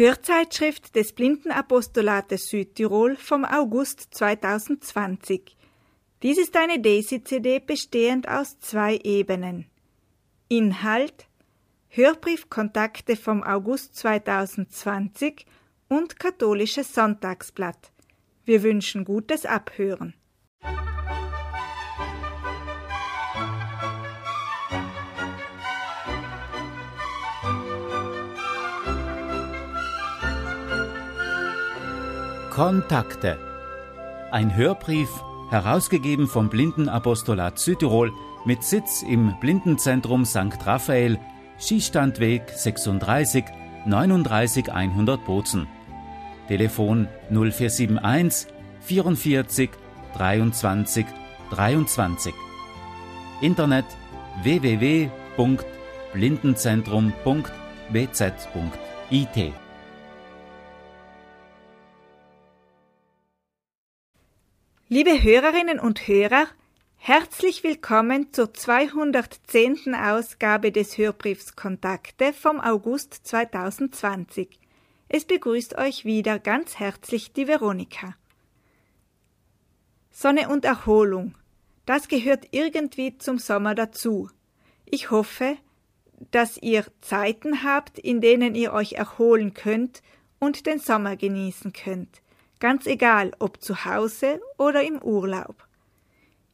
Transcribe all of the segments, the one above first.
Hörzeitschrift des Blindenapostolates Südtirol vom August 2020. Dies ist eine Daisy-CD bestehend aus zwei Ebenen. Inhalt Hörbriefkontakte vom August 2020 und Katholisches Sonntagsblatt. Wir wünschen gutes Abhören. Kontakte. Ein Hörbrief, herausgegeben vom Blindenapostolat Südtirol mit Sitz im Blindenzentrum St. Raphael, Schießstandweg 36 39 100 Bozen. Telefon 0471 44 23 23. Internet www.blindenzentrum.bz.it Liebe Hörerinnen und Hörer, herzlich willkommen zur 210. Ausgabe des Hörbriefs Kontakte vom August 2020. Es begrüßt euch wieder ganz herzlich die Veronika. Sonne und Erholung, das gehört irgendwie zum Sommer dazu. Ich hoffe, dass ihr Zeiten habt, in denen ihr euch erholen könnt und den Sommer genießen könnt ganz egal ob zu Hause oder im Urlaub.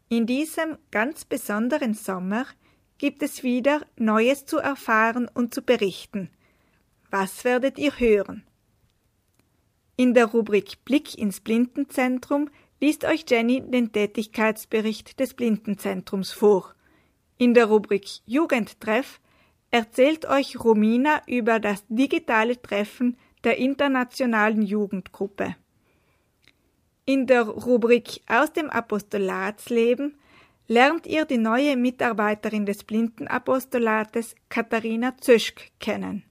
In diesem ganz besonderen Sommer gibt es wieder Neues zu erfahren und zu berichten. Was werdet ihr hören? In der Rubrik Blick ins Blindenzentrum liest euch Jenny den Tätigkeitsbericht des Blindenzentrums vor. In der Rubrik Jugendtreff erzählt euch Romina über das digitale Treffen der internationalen Jugendgruppe. In der Rubrik Aus dem Apostolatsleben lernt ihr die neue Mitarbeiterin des Blindenapostolates Katharina Zöschk kennen.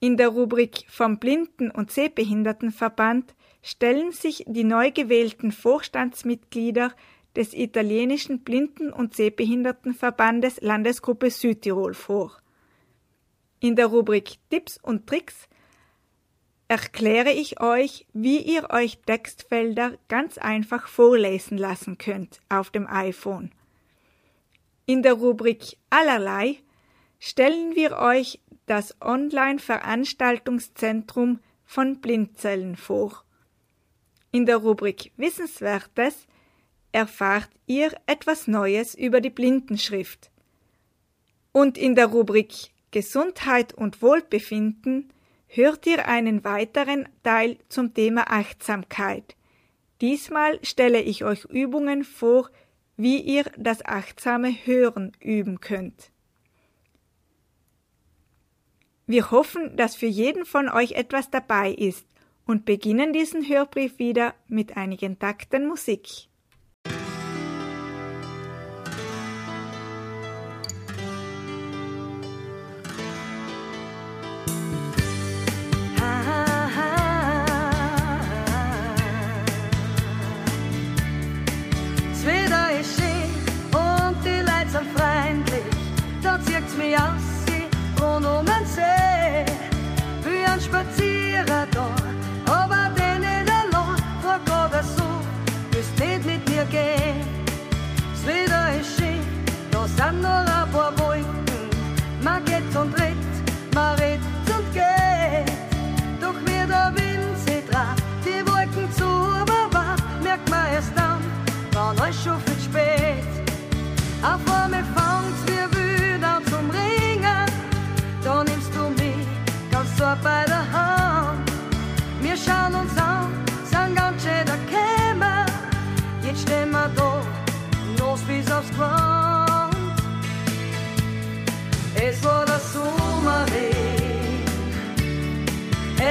In der Rubrik vom Blinden- und Sehbehindertenverband stellen sich die neu gewählten Vorstandsmitglieder des italienischen Blinden- und Sehbehindertenverbandes Landesgruppe Südtirol vor. In der Rubrik Tipps und Tricks erkläre ich euch, wie ihr euch Textfelder ganz einfach vorlesen lassen könnt auf dem iPhone. In der Rubrik Allerlei stellen wir euch das Online-Veranstaltungszentrum von Blindzellen vor. In der Rubrik Wissenswertes erfahrt ihr etwas Neues über die Blindenschrift. Und in der Rubrik Gesundheit und Wohlbefinden hört ihr einen weiteren Teil zum Thema Achtsamkeit. Diesmal stelle ich euch Übungen vor, wie ihr das achtsame Hören üben könnt. Wir hoffen, dass für jeden von euch etwas dabei ist und beginnen diesen Hörbrief wieder mit einigen Takten Musik.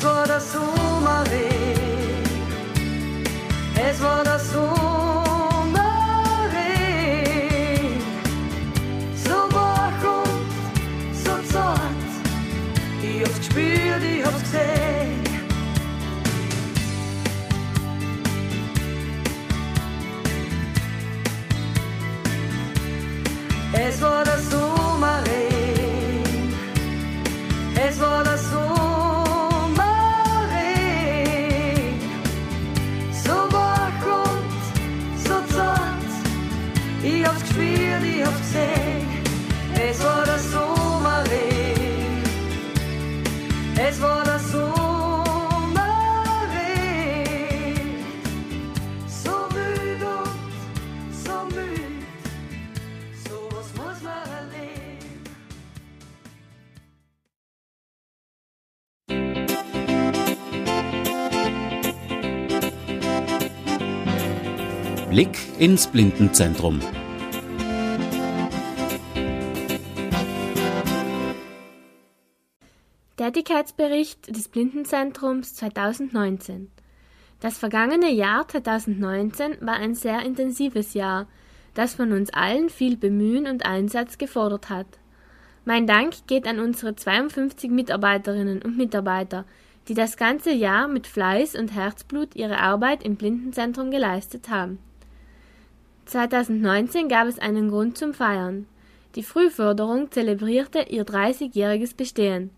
Es war das Sommerweh, es war das Sommerweh. Blick ins Blindenzentrum. Tätigkeitsbericht des Blindenzentrums 2019. Das vergangene Jahr 2019 war ein sehr intensives Jahr, das von uns allen viel Bemühen und Einsatz gefordert hat. Mein Dank geht an unsere 52 Mitarbeiterinnen und Mitarbeiter, die das ganze Jahr mit Fleiß und Herzblut ihre Arbeit im Blindenzentrum geleistet haben. 2019 gab es einen Grund zum Feiern. Die Frühförderung zelebrierte ihr 30-jähriges Bestehen.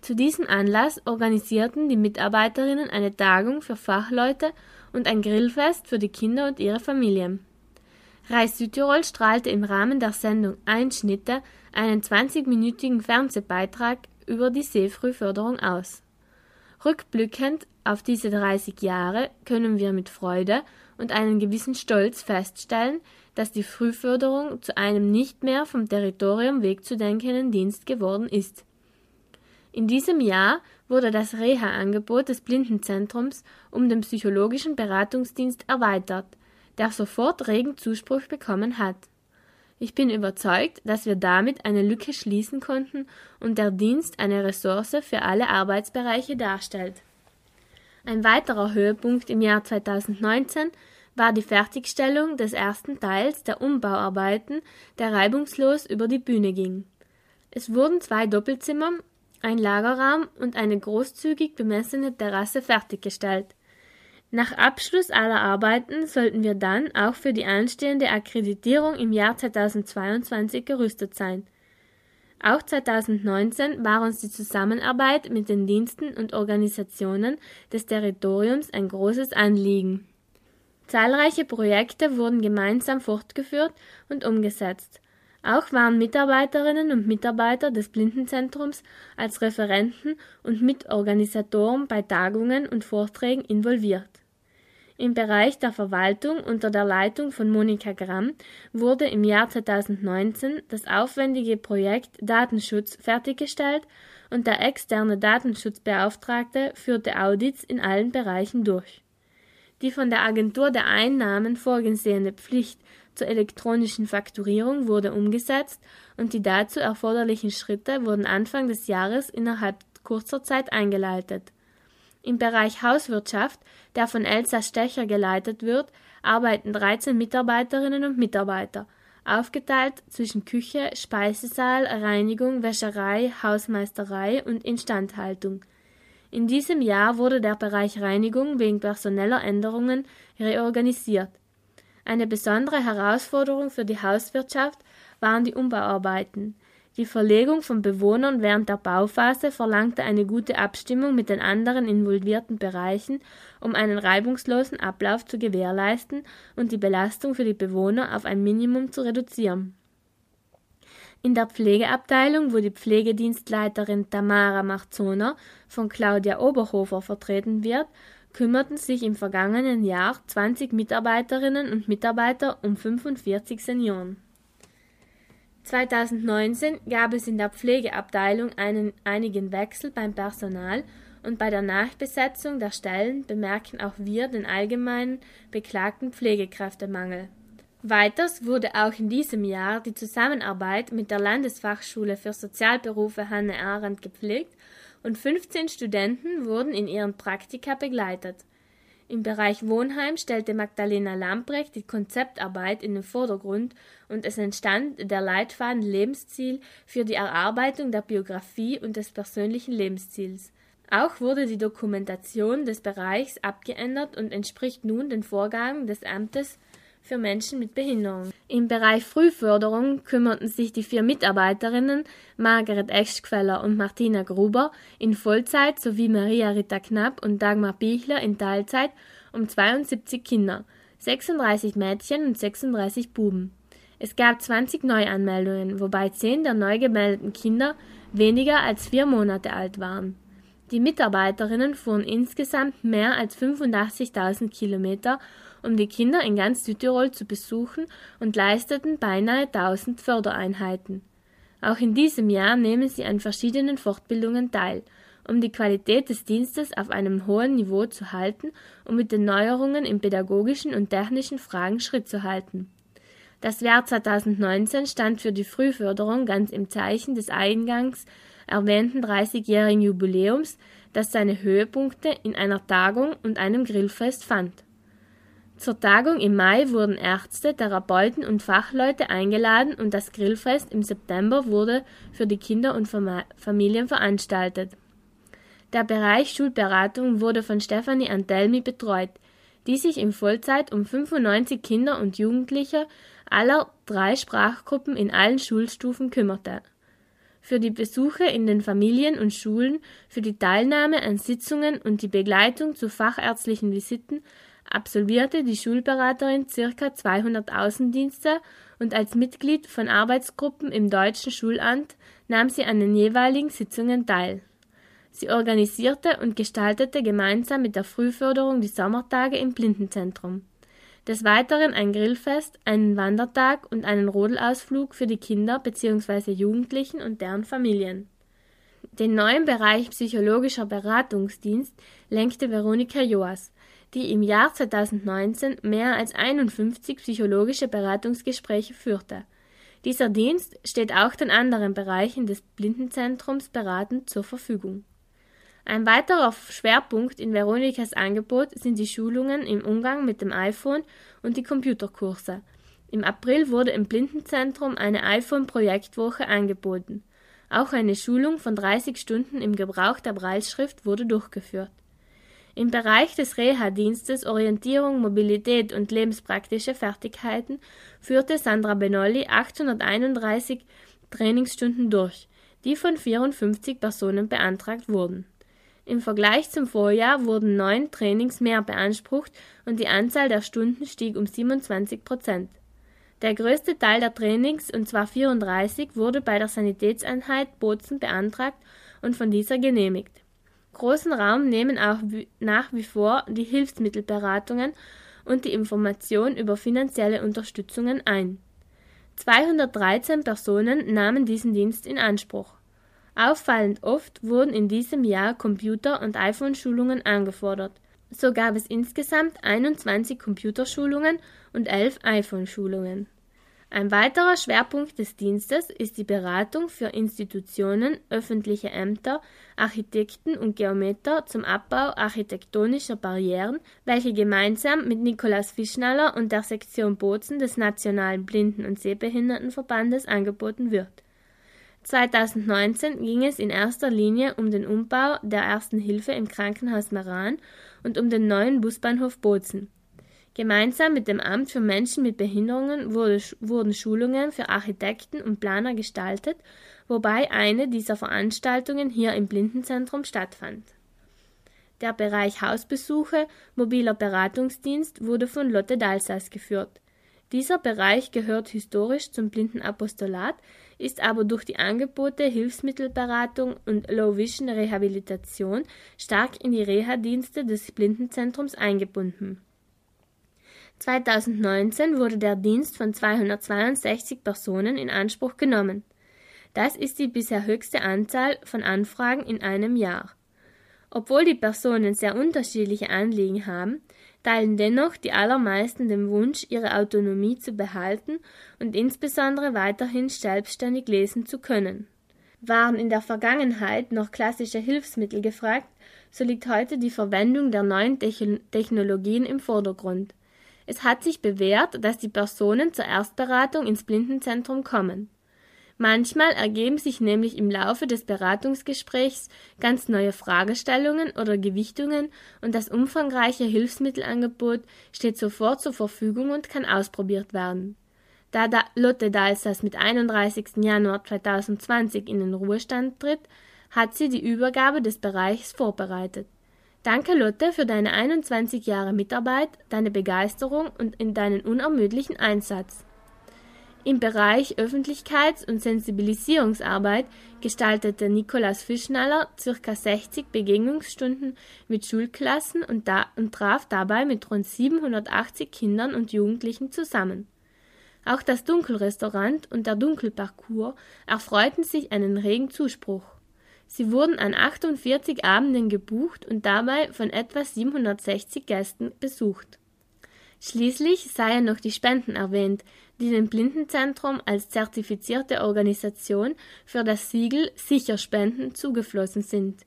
Zu diesem Anlass organisierten die Mitarbeiterinnen eine Tagung für Fachleute und ein Grillfest für die Kinder und ihre Familien. Reis Südtirol strahlte im Rahmen der Sendung Einschnitte einen 20-minütigen Fernsehbeitrag über die Seefrühförderung aus. Rückblickend auf diese 30 Jahre können wir mit Freude und einem gewissen Stolz feststellen, dass die Frühförderung zu einem nicht mehr vom Territorium wegzudenkenden Dienst geworden ist. In diesem Jahr wurde das Reha-Angebot des Blindenzentrums um den psychologischen Beratungsdienst erweitert, der sofort regen Zuspruch bekommen hat. Ich bin überzeugt, dass wir damit eine Lücke schließen konnten und der Dienst eine Ressource für alle Arbeitsbereiche darstellt. Ein weiterer Höhepunkt im Jahr 2019 war die Fertigstellung des ersten Teils der Umbauarbeiten, der reibungslos über die Bühne ging. Es wurden zwei Doppelzimmer, ein Lagerraum und eine großzügig bemessene Terrasse fertiggestellt. Nach Abschluss aller Arbeiten sollten wir dann auch für die anstehende Akkreditierung im Jahr 2022 gerüstet sein. Auch 2019 war uns die Zusammenarbeit mit den Diensten und Organisationen des Territoriums ein großes Anliegen. Zahlreiche Projekte wurden gemeinsam fortgeführt und umgesetzt. Auch waren Mitarbeiterinnen und Mitarbeiter des Blindenzentrums als Referenten und Mitorganisatoren bei Tagungen und Vorträgen involviert. Im Bereich der Verwaltung unter der Leitung von Monika Gramm wurde im Jahr 2019 das aufwendige Projekt Datenschutz fertiggestellt und der externe Datenschutzbeauftragte führte Audits in allen Bereichen durch. Die von der Agentur der Einnahmen vorgesehene Pflicht zur elektronischen Fakturierung wurde umgesetzt und die dazu erforderlichen Schritte wurden Anfang des Jahres innerhalb kurzer Zeit eingeleitet. Im Bereich Hauswirtschaft, der von Elsa Stecher geleitet wird, arbeiten 13 Mitarbeiterinnen und Mitarbeiter, aufgeteilt zwischen Küche, Speisesaal, Reinigung, Wäscherei, Hausmeisterei und Instandhaltung. In diesem Jahr wurde der Bereich Reinigung wegen personeller Änderungen reorganisiert. Eine besondere Herausforderung für die Hauswirtschaft waren die Umbauarbeiten. Die Verlegung von Bewohnern während der Bauphase verlangte eine gute Abstimmung mit den anderen involvierten Bereichen, um einen reibungslosen Ablauf zu gewährleisten und die Belastung für die Bewohner auf ein Minimum zu reduzieren. In der Pflegeabteilung, wo die Pflegedienstleiterin Tamara Marzoner von Claudia Oberhofer vertreten wird, kümmerten sich im vergangenen Jahr 20 Mitarbeiterinnen und Mitarbeiter um 45 Senioren. 2019 gab es in der Pflegeabteilung einen, einigen Wechsel beim Personal und bei der Nachbesetzung der Stellen bemerken auch wir den allgemeinen beklagten Pflegekräftemangel. Weiters wurde auch in diesem Jahr die Zusammenarbeit mit der Landesfachschule für Sozialberufe Hanne Arendt gepflegt und 15 Studenten wurden in ihren Praktika begleitet. Im Bereich Wohnheim stellte Magdalena Lamprecht die Konzeptarbeit in den Vordergrund und es entstand der Leitfaden Lebensziel für die Erarbeitung der Biografie und des persönlichen Lebensziels. Auch wurde die Dokumentation des Bereichs abgeändert und entspricht nun den Vorgaben des Amtes für Menschen mit Behinderung. Im Bereich Frühförderung kümmerten sich die vier Mitarbeiterinnen Margaret Eschqueller und Martina Gruber in Vollzeit sowie Maria Ritter Knapp und Dagmar Bichler in Teilzeit um 72 Kinder, 36 Mädchen und 36 Buben. Es gab 20 Neuanmeldungen, wobei 10 der neu gemeldeten Kinder weniger als vier Monate alt waren. Die Mitarbeiterinnen fuhren insgesamt mehr als 85.000 Kilometer um die Kinder in ganz Südtirol zu besuchen und leisteten beinahe 1000 Fördereinheiten. Auch in diesem Jahr nehmen sie an verschiedenen Fortbildungen teil, um die Qualität des Dienstes auf einem hohen Niveau zu halten und mit den Neuerungen in pädagogischen und technischen Fragen Schritt zu halten. Das Jahr 2019 stand für die Frühförderung ganz im Zeichen des eingangs erwähnten 30-jährigen Jubiläums, das seine Höhepunkte in einer Tagung und einem Grillfest fand. Zur Tagung im Mai wurden Ärzte, Therapeuten und Fachleute eingeladen und das Grillfest im September wurde für die Kinder und Familien veranstaltet. Der Bereich Schulberatung wurde von Stefanie Antelmi betreut, die sich in Vollzeit um 95 Kinder und Jugendliche aller drei Sprachgruppen in allen Schulstufen kümmerte. Für die Besuche in den Familien und Schulen, für die Teilnahme an Sitzungen und die Begleitung zu fachärztlichen Visiten absolvierte die Schulberaterin circa 200 Außendienste und als Mitglied von Arbeitsgruppen im Deutschen Schulamt nahm sie an den jeweiligen Sitzungen teil. Sie organisierte und gestaltete gemeinsam mit der Frühförderung die Sommertage im Blindenzentrum. Des Weiteren ein Grillfest, einen Wandertag und einen Rodelausflug für die Kinder bzw. Jugendlichen und deren Familien. Den neuen Bereich psychologischer Beratungsdienst lenkte Veronika Joas die im Jahr 2019 mehr als 51 psychologische Beratungsgespräche führte. Dieser Dienst steht auch den anderen Bereichen des Blindenzentrums beratend zur Verfügung. Ein weiterer Schwerpunkt in Veronikas Angebot sind die Schulungen im Umgang mit dem iPhone und die Computerkurse. Im April wurde im Blindenzentrum eine iPhone-Projektwoche angeboten. Auch eine Schulung von 30 Stunden im Gebrauch der Breitschrift wurde durchgeführt. Im Bereich des Reha-Dienstes Orientierung, Mobilität und lebenspraktische Fertigkeiten führte Sandra Benolli 831 Trainingsstunden durch, die von 54 Personen beantragt wurden. Im Vergleich zum Vorjahr wurden neun Trainings mehr beansprucht und die Anzahl der Stunden stieg um 27 Prozent. Der größte Teil der Trainings, und zwar 34, wurde bei der Sanitätseinheit Bozen beantragt und von dieser genehmigt. Großen Raum nehmen auch nach wie vor die Hilfsmittelberatungen und die Information über finanzielle Unterstützungen ein. 213 Personen nahmen diesen Dienst in Anspruch. Auffallend oft wurden in diesem Jahr Computer- und iPhone-Schulungen angefordert. So gab es insgesamt 21 Computerschulungen und 11 iPhone-Schulungen. Ein weiterer Schwerpunkt des Dienstes ist die Beratung für Institutionen, öffentliche Ämter, Architekten und Geometer zum Abbau architektonischer Barrieren, welche gemeinsam mit Nikolaus Fischnaller und der Sektion Bozen des Nationalen Blinden- und Sehbehindertenverbandes angeboten wird. 2019 ging es in erster Linie um den Umbau der Ersten Hilfe im Krankenhaus Meran und um den neuen Busbahnhof Bozen. Gemeinsam mit dem Amt für Menschen mit Behinderungen wurde, wurden Schulungen für Architekten und Planer gestaltet, wobei eine dieser Veranstaltungen hier im Blindenzentrum stattfand. Der Bereich Hausbesuche, mobiler Beratungsdienst wurde von Lotte Dalsas geführt. Dieser Bereich gehört historisch zum Blindenapostolat, ist aber durch die Angebote Hilfsmittelberatung und Low Vision Rehabilitation stark in die Reha-Dienste des Blindenzentrums eingebunden. 2019 wurde der Dienst von 262 Personen in Anspruch genommen. Das ist die bisher höchste Anzahl von Anfragen in einem Jahr. Obwohl die Personen sehr unterschiedliche Anliegen haben, teilen dennoch die allermeisten den Wunsch, ihre Autonomie zu behalten und insbesondere weiterhin selbstständig lesen zu können. Waren in der Vergangenheit noch klassische Hilfsmittel gefragt, so liegt heute die Verwendung der neuen Technologien im Vordergrund. Es hat sich bewährt, dass die Personen zur Erstberatung ins Blindenzentrum kommen. Manchmal ergeben sich nämlich im Laufe des Beratungsgesprächs ganz neue Fragestellungen oder Gewichtungen und das umfangreiche Hilfsmittelangebot steht sofort zur Verfügung und kann ausprobiert werden. Da, Lotte Dalsas mit 31. Januar 2020 in den Ruhestand tritt, hat sie die Übergabe des Bereichs vorbereitet. Danke Lotte für deine 21 Jahre Mitarbeit, deine Begeisterung und in deinen unermüdlichen Einsatz. Im Bereich Öffentlichkeits- und Sensibilisierungsarbeit gestaltete Nikolaus Fischnaller ca. 60 Begegnungsstunden mit Schulklassen und, da und traf dabei mit rund 780 Kindern und Jugendlichen zusammen. Auch das Dunkelrestaurant und der Dunkelparcours erfreuten sich einen regen Zuspruch. Sie wurden an 48 Abenden gebucht und dabei von etwa 760 Gästen besucht. Schließlich seien noch die Spenden erwähnt, die dem Blindenzentrum als zertifizierte Organisation für das Siegel Sicherspenden zugeflossen sind.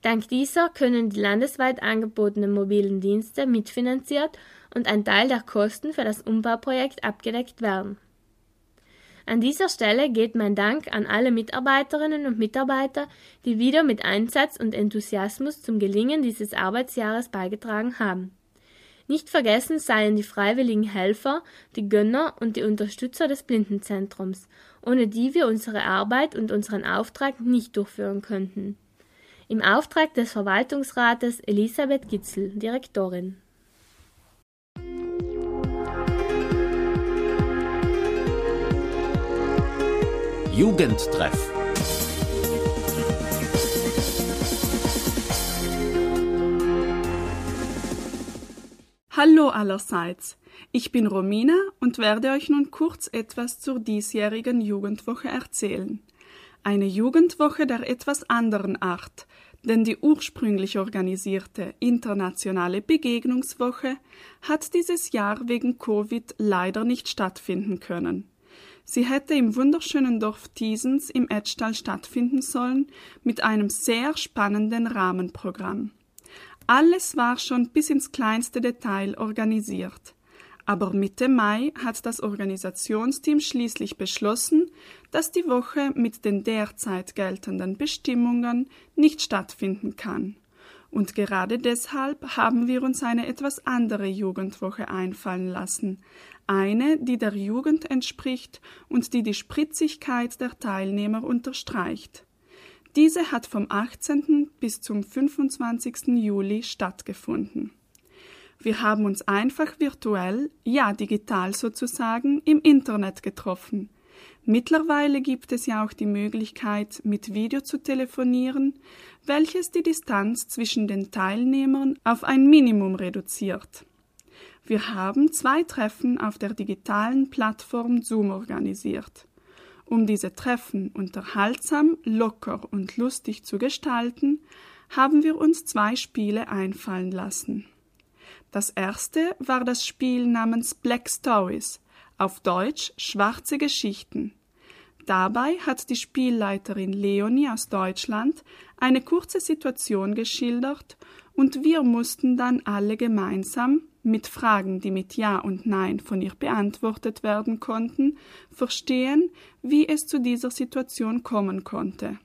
Dank dieser können die landesweit angebotenen mobilen Dienste mitfinanziert und ein Teil der Kosten für das Umbauprojekt abgedeckt werden. An dieser Stelle geht mein Dank an alle Mitarbeiterinnen und Mitarbeiter, die wieder mit Einsatz und Enthusiasmus zum Gelingen dieses Arbeitsjahres beigetragen haben. Nicht vergessen seien die freiwilligen Helfer, die Gönner und die Unterstützer des Blindenzentrums, ohne die wir unsere Arbeit und unseren Auftrag nicht durchführen könnten. Im Auftrag des Verwaltungsrates Elisabeth Gitzel, Direktorin. Jugendtreff Hallo allerseits, ich bin Romina und werde euch nun kurz etwas zur diesjährigen Jugendwoche erzählen. Eine Jugendwoche der etwas anderen Art, denn die ursprünglich organisierte internationale Begegnungswoche hat dieses Jahr wegen Covid leider nicht stattfinden können. Sie hätte im wunderschönen Dorf Thiesens im Edstall stattfinden sollen mit einem sehr spannenden Rahmenprogramm. Alles war schon bis ins kleinste Detail organisiert. Aber Mitte Mai hat das Organisationsteam schließlich beschlossen, dass die Woche mit den derzeit geltenden Bestimmungen nicht stattfinden kann. Und gerade deshalb haben wir uns eine etwas andere Jugendwoche einfallen lassen, eine, die der Jugend entspricht und die die Spritzigkeit der Teilnehmer unterstreicht. Diese hat vom 18. bis zum 25. Juli stattgefunden. Wir haben uns einfach virtuell, ja digital sozusagen, im Internet getroffen. Mittlerweile gibt es ja auch die Möglichkeit, mit Video zu telefonieren, welches die Distanz zwischen den Teilnehmern auf ein Minimum reduziert. Wir haben zwei Treffen auf der digitalen Plattform Zoom organisiert. Um diese Treffen unterhaltsam, locker und lustig zu gestalten, haben wir uns zwei Spiele einfallen lassen. Das erste war das Spiel namens Black Stories, auf Deutsch Schwarze Geschichten. Dabei hat die Spielleiterin Leonie aus Deutschland eine kurze Situation geschildert und wir mussten dann alle gemeinsam mit Fragen, die mit Ja und Nein von ihr beantwortet werden konnten, verstehen, wie es zu dieser Situation kommen konnte.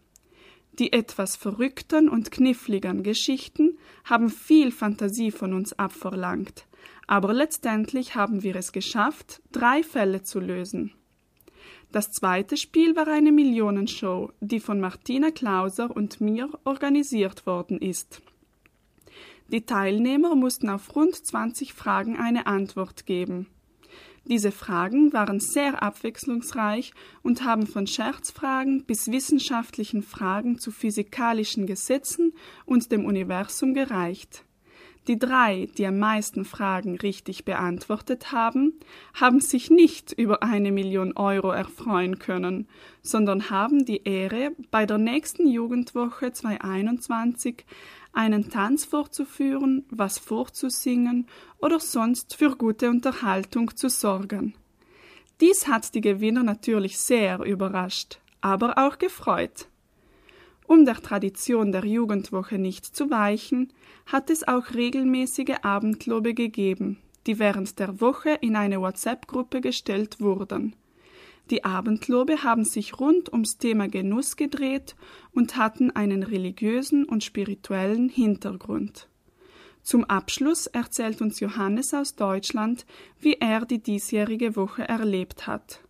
Die etwas verrückten und kniffligen Geschichten haben viel Fantasie von uns abverlangt, aber letztendlich haben wir es geschafft, drei Fälle zu lösen. Das zweite Spiel war eine Millionenshow, die von Martina Klauser und mir organisiert worden ist. Die Teilnehmer mussten auf rund 20 Fragen eine Antwort geben. Diese Fragen waren sehr abwechslungsreich und haben von Scherzfragen bis wissenschaftlichen Fragen zu physikalischen Gesetzen und dem Universum gereicht. Die drei, die am meisten Fragen richtig beantwortet haben, haben sich nicht über eine Million Euro erfreuen können, sondern haben die Ehre, bei der nächsten Jugendwoche 2021 einen Tanz vorzuführen, was vorzusingen oder sonst für gute Unterhaltung zu sorgen. Dies hat die Gewinner natürlich sehr überrascht, aber auch gefreut. Um der Tradition der Jugendwoche nicht zu weichen, hat es auch regelmäßige Abendlobe gegeben, die während der Woche in eine WhatsApp-Gruppe gestellt wurden. Die Abendlobe haben sich rund ums Thema Genuss gedreht und hatten einen religiösen und spirituellen Hintergrund. Zum Abschluss erzählt uns Johannes aus Deutschland, wie er die diesjährige Woche erlebt hat.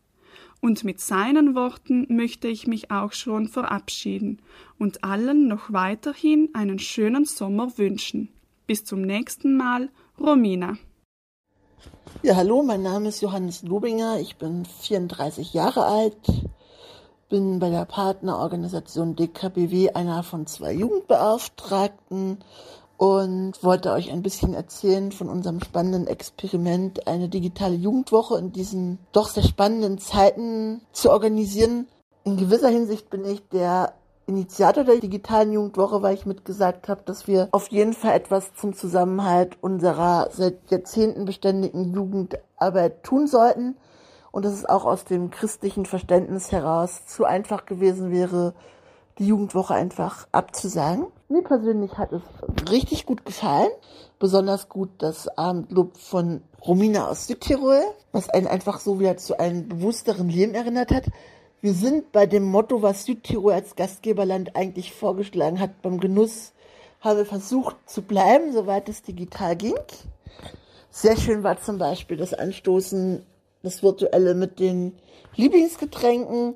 Und mit seinen Worten möchte ich mich auch schon verabschieden und allen noch weiterhin einen schönen Sommer wünschen. Bis zum nächsten Mal, Romina. Ja, hallo, mein Name ist Johannes Lobinger, ich bin 34 Jahre alt, bin bei der Partnerorganisation DKBW einer von zwei Jugendbeauftragten und wollte euch ein bisschen erzählen von unserem spannenden Experiment, eine digitale Jugendwoche in diesen doch sehr spannenden Zeiten zu organisieren. In gewisser Hinsicht bin ich der Initiator der digitalen Jugendwoche, weil ich mitgesagt habe, dass wir auf jeden Fall etwas zum Zusammenhalt unserer seit Jahrzehnten beständigen Jugendarbeit tun sollten und dass es auch aus dem christlichen Verständnis heraus zu einfach gewesen wäre, die Jugendwoche einfach abzusagen. Mir persönlich hat es richtig gut gefallen. Besonders gut das Abendlob von Romina aus Südtirol, was einen einfach so wieder zu einem bewussteren Leben erinnert hat. Wir sind bei dem Motto, was Südtirol als Gastgeberland eigentlich vorgeschlagen hat, beim Genuss, haben wir versucht zu bleiben, soweit es digital ging. Sehr schön war zum Beispiel das Anstoßen, das Virtuelle mit den Lieblingsgetränken,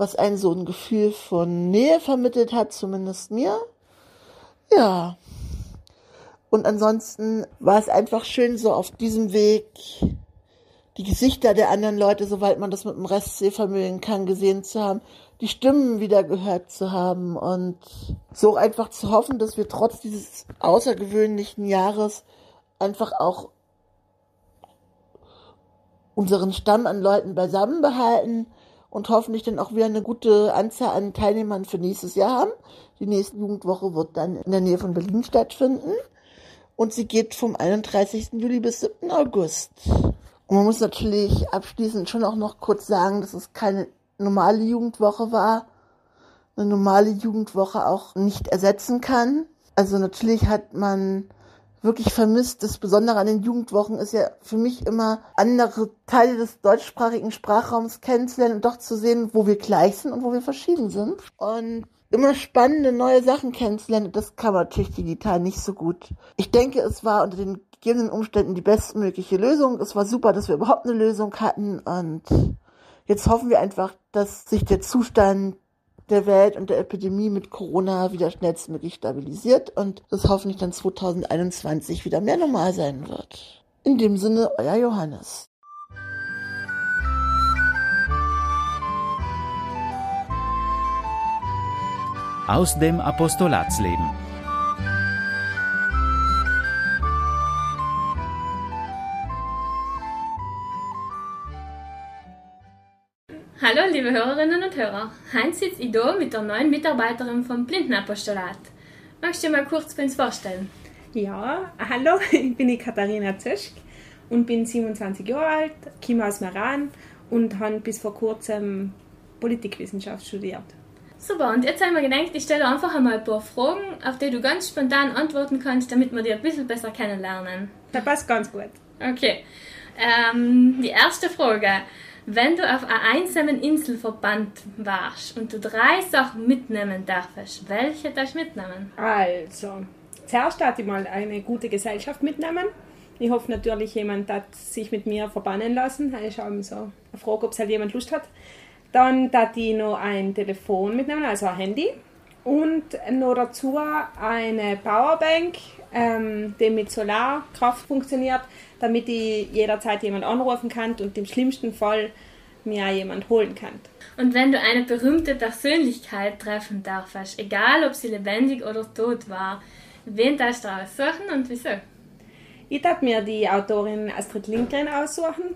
was einen so ein Gefühl von Nähe vermittelt hat, zumindest mir. Ja. Und ansonsten war es einfach schön, so auf diesem Weg die Gesichter der anderen Leute, soweit man das mit dem Rest sehen kann, gesehen zu haben, die Stimmen wieder gehört zu haben und so einfach zu hoffen, dass wir trotz dieses außergewöhnlichen Jahres einfach auch unseren Stamm an Leuten beisammen behalten und hoffentlich dann auch wieder eine gute Anzahl an Teilnehmern für nächstes Jahr haben. Die nächste Jugendwoche wird dann in der Nähe von Berlin stattfinden und sie geht vom 31. Juli bis 7. August. Und man muss natürlich abschließend schon auch noch kurz sagen, dass es keine normale Jugendwoche war, eine normale Jugendwoche auch nicht ersetzen kann. Also natürlich hat man wirklich vermisst. Das Besondere an den Jugendwochen ist ja für mich immer, andere Teile des deutschsprachigen Sprachraums kennenzulernen und doch zu sehen, wo wir gleich sind und wo wir verschieden sind. Und immer spannende neue Sachen kennenzulernen, das kann man natürlich digital nicht so gut. Ich denke, es war unter den gegebenen Umständen die bestmögliche Lösung. Es war super, dass wir überhaupt eine Lösung hatten und jetzt hoffen wir einfach, dass sich der Zustand der Welt und der Epidemie mit Corona wieder schnellstmöglich stabilisiert und das hoffentlich dann 2021 wieder mehr normal sein wird. In dem Sinne, euer Johannes. Aus dem Apostolatsleben. Hallo liebe Hörerinnen und Hörer, Heinz sitzt ich da mit der neuen Mitarbeiterin vom Blindenapostolat. Magst du dir mal kurz für uns vorstellen? Ja, hallo, ich bin die Katharina Zeschk und bin 27 Jahre alt, komme aus Meran und habe bis vor kurzem Politikwissenschaft studiert. Super, und jetzt haben wir gedacht, ich stelle einfach einmal ein paar Fragen, auf die du ganz spontan antworten kannst, damit wir dich ein bisschen besser kennenlernen. Das passt ganz gut. Okay, ähm, die erste Frage. Wenn du auf einer einsamen Insel verbannt warst und du drei Sachen mitnehmen darfst, welche darfst du mitnehmen? Also, zuerst darf ich mal eine gute Gesellschaft mitnehmen. Ich hoffe natürlich, jemand hat sich mit mir verbannen lassen. Ist eben so eine Frage, ob es halt jemand Lust hat. Dann darf ich noch ein Telefon mitnehmen, also ein Handy. Und noch dazu eine Powerbank, ähm, die mit Solarkraft funktioniert, damit ich jederzeit jemand anrufen kann und im schlimmsten Fall mir jemand holen kann. Und wenn du eine berühmte Persönlichkeit treffen darfst, egal ob sie lebendig oder tot war, wen darfst du aussuchen und wieso? Ich darf mir die Autorin Astrid Lindgren aussuchen,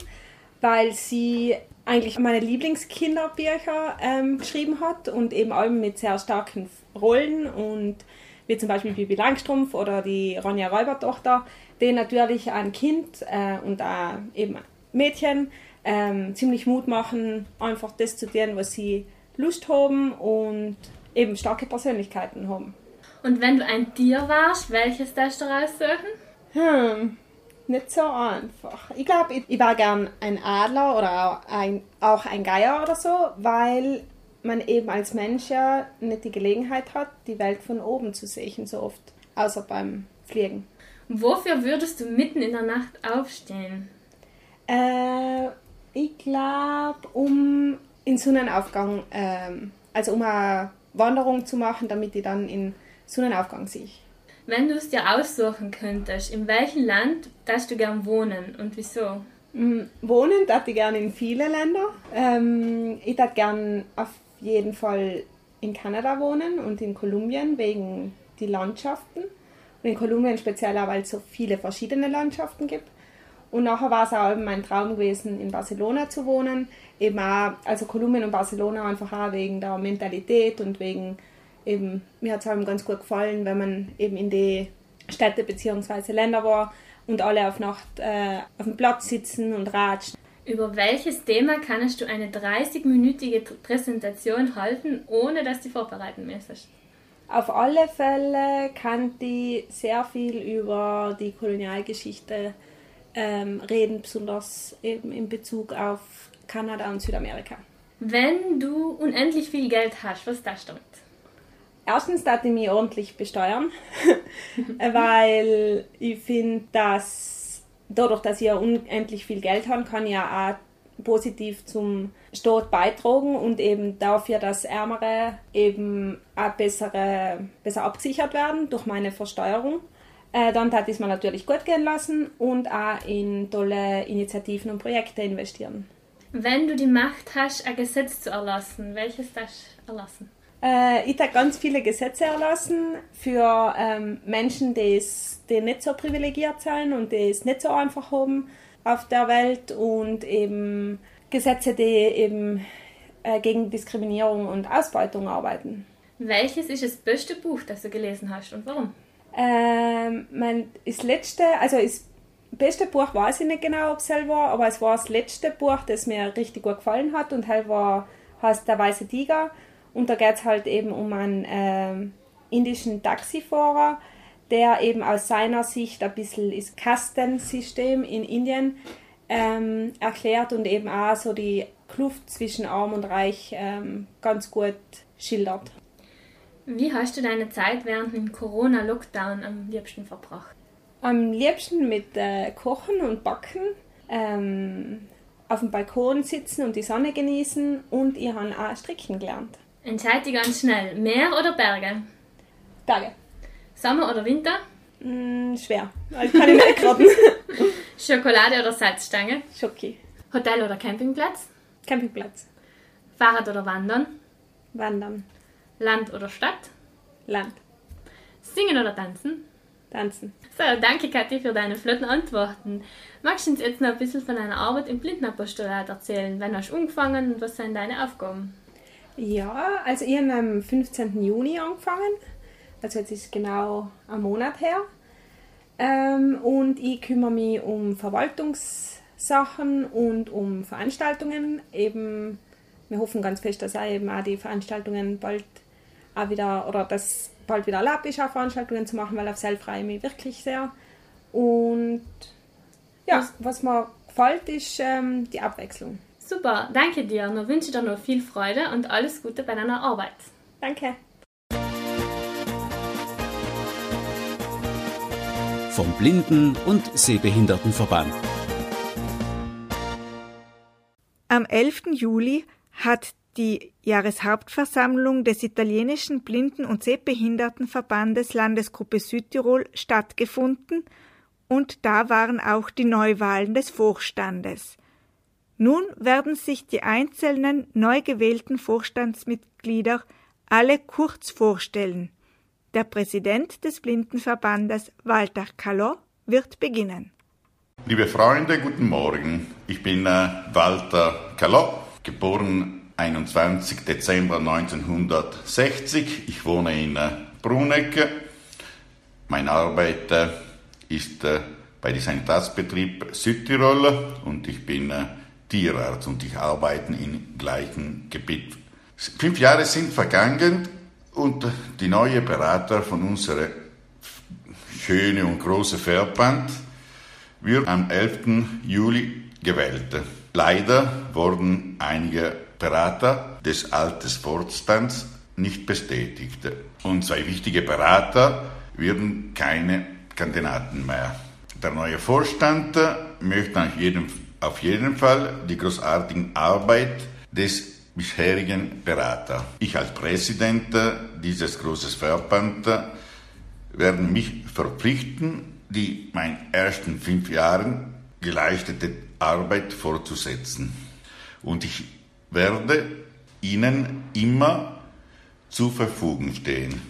weil sie eigentlich meine Lieblingskinderbücher ähm, geschrieben hat und eben allem mit sehr starken Rollen und wie zum Beispiel Bibi Langstrumpf oder die Ronja Räubertochter, die natürlich ein Kind äh, und auch eben Mädchen ähm, ziemlich Mut machen, einfach das zu tun, was sie Lust haben und eben starke Persönlichkeiten haben. Und wenn du ein Tier warst, welches darfst du raussuchen? Hm, nicht so einfach. Ich glaube, ich, ich wäre gern ein Adler oder auch ein, auch ein Geier oder so, weil man eben als Mensch ja nicht die Gelegenheit hat, die Welt von oben zu sehen, so oft, außer beim Fliegen. Wofür würdest du mitten in der Nacht aufstehen? Äh, ich glaube, um in Sonnenaufgang, ähm, also um eine Wanderung zu machen, damit ich dann in Sonnenaufgang sehe. Wenn du es dir aussuchen könntest, in welchem Land darfst du gern wohnen und wieso? Mm, Wohnen darf ich gerne in viele Länder. Ähm, ich darf gern auf jeden Fall in Kanada wohnen und in Kolumbien wegen die Landschaften. Und in Kolumbien speziell auch, weil es so viele verschiedene Landschaften gibt. Und nachher war es auch mein Traum gewesen, in Barcelona zu wohnen. Eben auch, also Kolumbien und Barcelona einfach auch wegen der Mentalität und wegen eben, mir hat es allem ganz gut gefallen, wenn man eben in die Städte bzw. Länder war und alle auf Nacht äh, auf dem Platz sitzen und ratschen. Über welches Thema kannst du eine 30-minütige Präsentation halten, ohne dass du vorbereiten müsstest? Auf alle Fälle kann die sehr viel über die Kolonialgeschichte ähm, reden, besonders eben in Bezug auf Kanada und Südamerika. Wenn du unendlich viel Geld hast, was du damit? Erstens darf ich mich ordentlich besteuern, weil ich finde, dass dadurch, dass ich ja unendlich viel Geld habe, kann ich ja auch positiv zum Staat beitragen und eben dafür, dass Ärmere eben auch bessere, besser abgesichert werden durch meine Versteuerung. Äh, dann darf ich es mir natürlich gut gehen lassen und auch in tolle Initiativen und Projekte investieren. Wenn du die Macht hast, ein Gesetz zu erlassen, welches du erlassen? Äh, ich darf ganz viele Gesetze erlassen für ähm, Menschen, die, nicht so privilegiert sind und die es nicht so einfach haben auf der Welt und eben Gesetze, die eben äh, gegen Diskriminierung und Ausbeutung arbeiten. Welches ist das beste Buch, das du gelesen hast und warum? Ähm, mein, das letzte, also das beste Buch weiß ich nicht genau, ob es war, aber es war das letzte Buch, das mir richtig gut gefallen hat und halt war, heißt Der Weiße Tiger und da geht es halt eben um einen ähm, indischen Taxifahrer, der eben aus seiner Sicht ein bisschen das Kastensystem in Indien ähm, erklärt und eben auch so die Kluft zwischen Arm und Reich ähm, ganz gut schildert. Wie hast du deine Zeit während dem Corona-Lockdown am liebsten verbracht? Am liebsten mit äh, Kochen und Backen, ähm, auf dem Balkon sitzen und die Sonne genießen und ich habe auch stricken gelernt. Entscheide dich ganz schnell. Meer oder Berge? Berge. Sommer oder Winter? Mm, schwer. Ich kann ich nicht raten. Schokolade oder Salzstange? Schoki. Hotel oder Campingplatz? Campingplatz. Fahrrad oder Wandern? Wandern. Land oder Stadt? Land. Singen oder tanzen? Tanzen. So, danke Kathi für deine flotten Antworten. Magst du uns jetzt noch ein bisschen von deiner Arbeit im Blindenapostolat erzählen? Wann hast du angefangen und was sind deine Aufgaben? Ja, also ich habe am 15. Juni angefangen. Also jetzt ist genau ein Monat her. Ähm, und ich kümmere mich um Verwaltungssachen und um Veranstaltungen. Eben, wir hoffen ganz fest, dass auch eben auch die Veranstaltungen bald auch wieder, oder dass bald wieder erlaubt ist, auch Veranstaltungen zu machen, weil auf Self freue ich mich wirklich sehr. Und ja, was mir gefällt, ist ähm, die Abwechslung. Super, danke dir. Nur wünsche dir noch viel Freude und alles Gute bei deiner Arbeit. Danke. Vom Blinden- und Sehbehindertenverband. Am 11. Juli hat die Jahreshauptversammlung des italienischen Blinden- und Sehbehindertenverbandes Landesgruppe Südtirol stattgefunden und da waren auch die Neuwahlen des Vorstandes. Nun werden sich die einzelnen neu gewählten Vorstandsmitglieder alle kurz vorstellen. Der Präsident des Blindenverbandes Walter Callot wird beginnen. Liebe Freunde, guten Morgen. Ich bin äh, Walter Callot, geboren 21. Dezember 1960. Ich wohne in äh, Brunecke. Meine Arbeit äh, ist bei dem Sanitätsbetrieb Südtirol und ich bin Tierarzt und ich arbeite im gleichen Gebiet. Fünf Jahre sind vergangen Und die neue Berater von unserer schöne und große Verband wird am 11. Juli gewählt. Leider wurden einige Berater des alten Vorstands nicht bestätigt. Und zwei wichtige Berater werden keine Kandidaten mehr. Der neue Vorstand möchte auf jeden, auf jeden Fall die großartige Arbeit des bisherigen Beraters. Ich als Präsident dieses großen Verbands werde mich verpflichten, die meinen ersten fünf Jahren geleistete Arbeit fortzusetzen. Und ich werde Ihnen immer zur Verfügung stehen.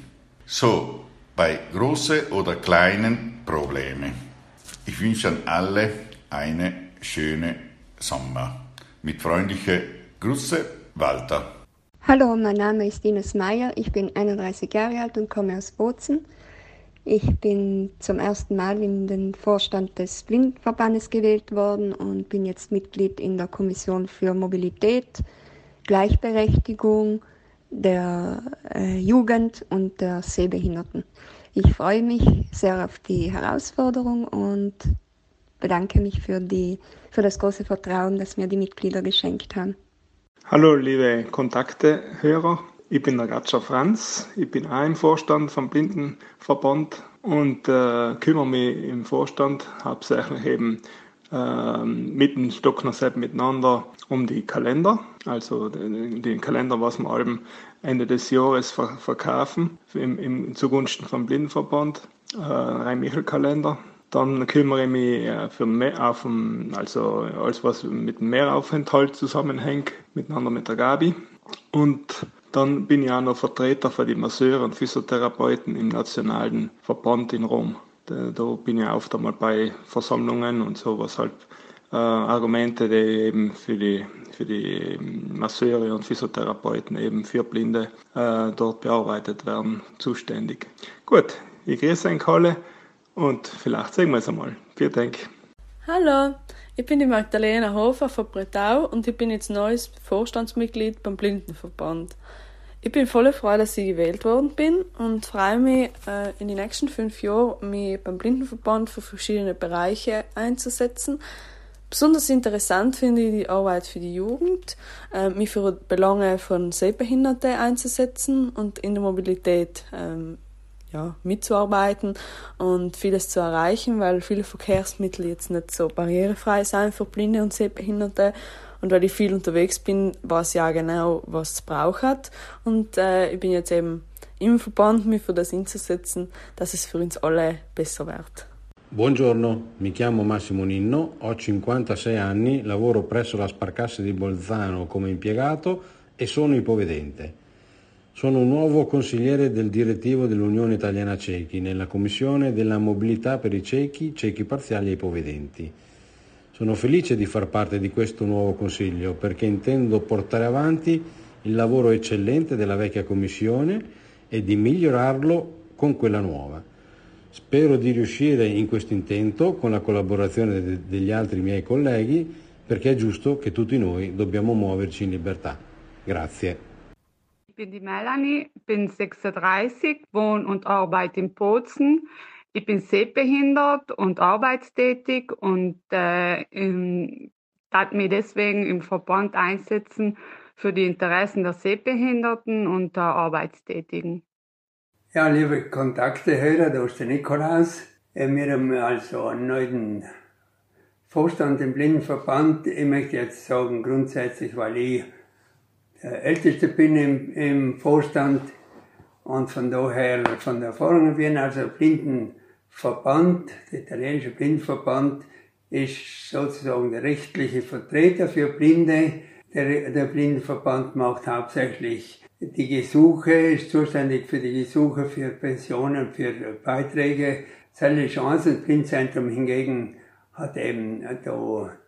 So, bei großen oder kleinen Problemen. Ich wünsche an alle eine schöne Sommer. Mit freundlichen Grüße, Walter. Hallo, mein Name ist Ines Meyer. Ich bin 31 Jahre alt und komme aus Bozen. Ich bin zum ersten Mal in den Vorstand des Blindenverbandes gewählt worden und bin jetzt Mitglied in der Kommission für Mobilität, Gleichberechtigung der äh, Jugend und der Sehbehinderten. Ich freue mich sehr auf die Herausforderung und bedanke mich für, die, für das große Vertrauen, das mir die Mitglieder geschenkt haben. Hallo liebe Kontakte-Hörer, ich bin der Gatscher Franz, ich bin auch im Vorstand vom Blindenverband und äh, kümmere mich im Vorstand hauptsächlich eben äh, mit dem Stockner Sepp miteinander um die Kalender, also den, Kalender, was wir eben Ende des Jahres ver verkaufen, im, im, zugunsten vom Blindenverband, äh, Rhein-Michel-Kalender. Dann kümmere ich mich äh, für mehr auf dem, also alles, was mit dem Mehraufenthalt zusammenhängt, miteinander mit der Gabi. Und dann bin ich auch noch Vertreter für die Masseure und Physiotherapeuten im Nationalen Verband in Rom. Da, da bin ich oft einmal bei Versammlungen und so, was halt äh, Argumente, die eben für die, für die Masseure und Physiotherapeuten eben für Blinde äh, dort bearbeitet werden, zuständig. Gut, ich grüße euch alle und vielleicht sehen wir es einmal. Vielen Dank. Hallo, ich bin die Magdalena Hofer von Bretau und ich bin jetzt neues Vorstandsmitglied beim Blindenverband. Ich bin voll froh, dass ich gewählt worden bin und freue mich, äh, in den nächsten fünf Jahren mich beim Blindenverband für verschiedene Bereiche einzusetzen. Besonders interessant finde ich die Arbeit für die Jugend, äh, mich für Belange von Sehbehinderten einzusetzen und in der Mobilität ähm, ja, mitzuarbeiten und vieles zu erreichen, weil viele Verkehrsmittel jetzt nicht so barrierefrei sind für Blinde und Sehbehinderte und weil ich viel unterwegs bin, weiß ich ja genau, was es braucht. Und äh, ich bin jetzt eben im Verband, mich für das einzusetzen, dass es für uns alle besser wird. Buongiorno, mi chiamo Massimo Ninno, ho 56 anni, lavoro presso la Sparcasse di Bolzano come impiegato e sono ipovedente. Sono nuovo consigliere del direttivo dell'Unione Italiana Cechi nella Commissione della Mobilità per i ciechi, ciechi parziali e ipovedenti. Sono felice di far parte di questo nuovo Consiglio perché intendo portare avanti il lavoro eccellente della vecchia Commissione e di migliorarlo con quella nuova. Spero di riuscire in questo intento con la collaborazione de- degli altri miei colleghi perché è giusto che tutti noi dobbiamo muoverci in libertà. Grazie. Ich bin die Melanie, bin 36, wohne und arbeite in Bozen. Ich bin sehbehindert und arbeitstätig und äh, darf mich deswegen im Verband einsetzen für die Interessen der Sehbehinderten und der Arbeitstätigen. Ja, liebe Kontakte, Hörer, da ist der Nikolaus. Wir haben also einen neuen Vorstand im Blindenverband. Ich möchte jetzt sagen, grundsätzlich, weil ich Älteste bin im, im Vorstand und von daher von der Erfahrung bin, also Blinden Verband, der italienische Blindenverband, ist sozusagen der rechtliche Vertreter für Blinde. Der, der Blindenverband macht hauptsächlich die Gesuche, ist zuständig für die Gesuche für Pensionen, für Beiträge. Zelle Chance, das Blindzentrum hingegen hat eben da äh,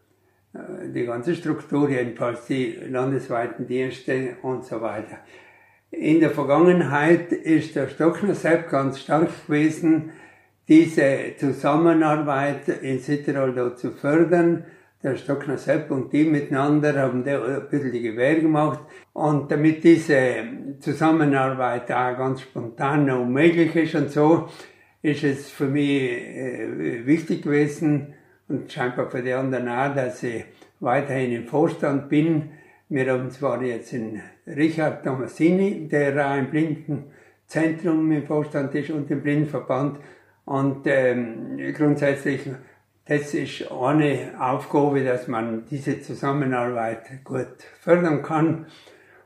die ganze Struktur, jedenfalls die landesweiten Dienste und so weiter. In der Vergangenheit ist der Stockner Sepp ganz stark gewesen, diese Zusammenarbeit in Südtirol zu fördern. der Stockner Sepp und die miteinander haben da ein bisschen die Gewehr gemacht. Und damit diese Zusammenarbeit auch ganz spontan und möglich ist und so, ist es für mich äh, wichtig gewesen und scheinbar für die anderen auch, dass ich weiterhin im Vorstand bin. Wir haben zwar jetzt den Richard Tomasini, der auch im Blindenzentrum im Vorstand ist und im Blindenverband. Und ähm, grundsätzlich, das ist eine Aufgabe, dass man diese Zusammenarbeit gut fördern kann.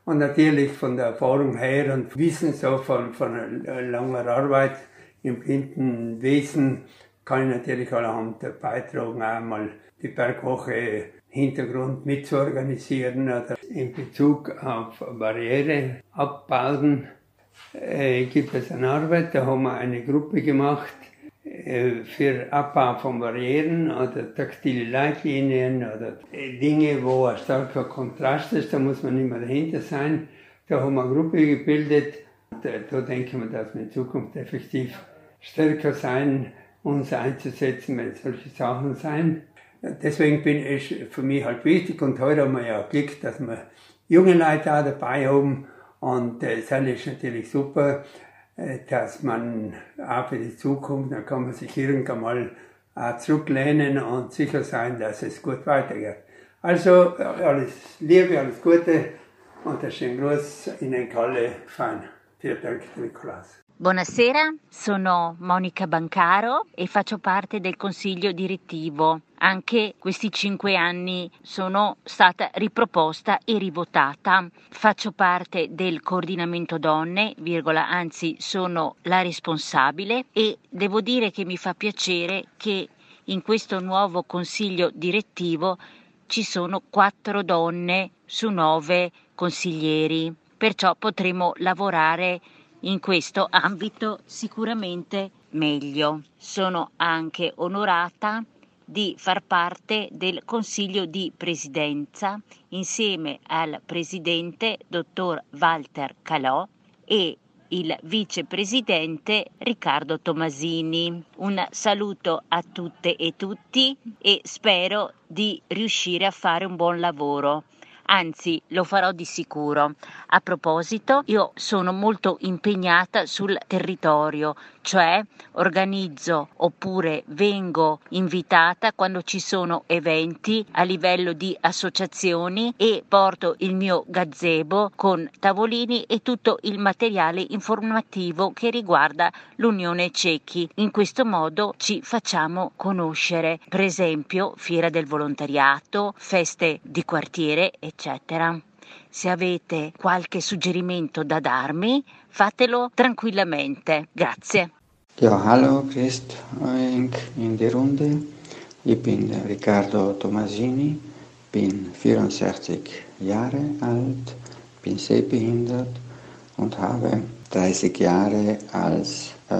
Und natürlich von der Erfahrung her und Wissen so von, von langer Arbeit im Blindenwesen kann ich natürlich allerhand beitragen, einmal die Bergwoche Hintergrund mitzuorganisieren oder in Bezug auf Barriere abbauen. Äh, gibt es eine Arbeit, da haben wir eine Gruppe gemacht äh, für Abbau von Barrieren oder taktile Leitlinien oder Dinge, wo ein starker Kontrast ist, da muss man immer dahinter sein. Da haben wir eine Gruppe gebildet. Da, da denken wir, dass wir in Zukunft effektiv stärker sein, uns einzusetzen, wenn solche Sachen sein. Deswegen bin ich für mich halt wichtig und heute haben wir ja Glück, dass wir junge Leute auch dabei haben und äh, das ist natürlich super, äh, dass man auch für die Zukunft, dann kann man sich irgendwann mal auch zurücklehnen und sicher sein, dass es gut weitergeht. Also äh, alles Liebe, alles Gute und ein schönen Gruß in den Kalle Fein. Vielen Dank, Nikolaus. Buonasera, sono Monica Bancaro e faccio parte del consiglio direttivo. Anche questi cinque anni sono stata riproposta e rivotata. Faccio parte del coordinamento donne, virgola, anzi sono la responsabile e devo dire che mi fa piacere che in questo nuovo consiglio direttivo ci sono quattro donne su nove consiglieri, perciò potremo lavorare in questo ambito sicuramente meglio. Sono anche onorata di far parte del Consiglio di Presidenza insieme al Presidente dottor Walter Calò e il vicepresidente Riccardo Tomasini. Un saluto a tutte e tutti e spero di riuscire a fare un buon lavoro anzi lo farò di sicuro. A proposito, io sono molto impegnata sul territorio, cioè organizzo oppure vengo invitata quando ci sono eventi a livello di associazioni e porto il mio gazebo con tavolini e tutto il materiale informativo che riguarda l'Unione Cechi. In questo modo ci facciamo conoscere, per esempio fiera del volontariato, feste di quartiere, eccetera. Se avete qualche suggerimento da darmi, fatelo tranquillamente. Grazie. Ja, hallo, grüßt euch in die Runde. Ich bin Riccardo Tomasini, bin 64 Jahre alt, bin sehbehindert und habe 30 Jahre als äh,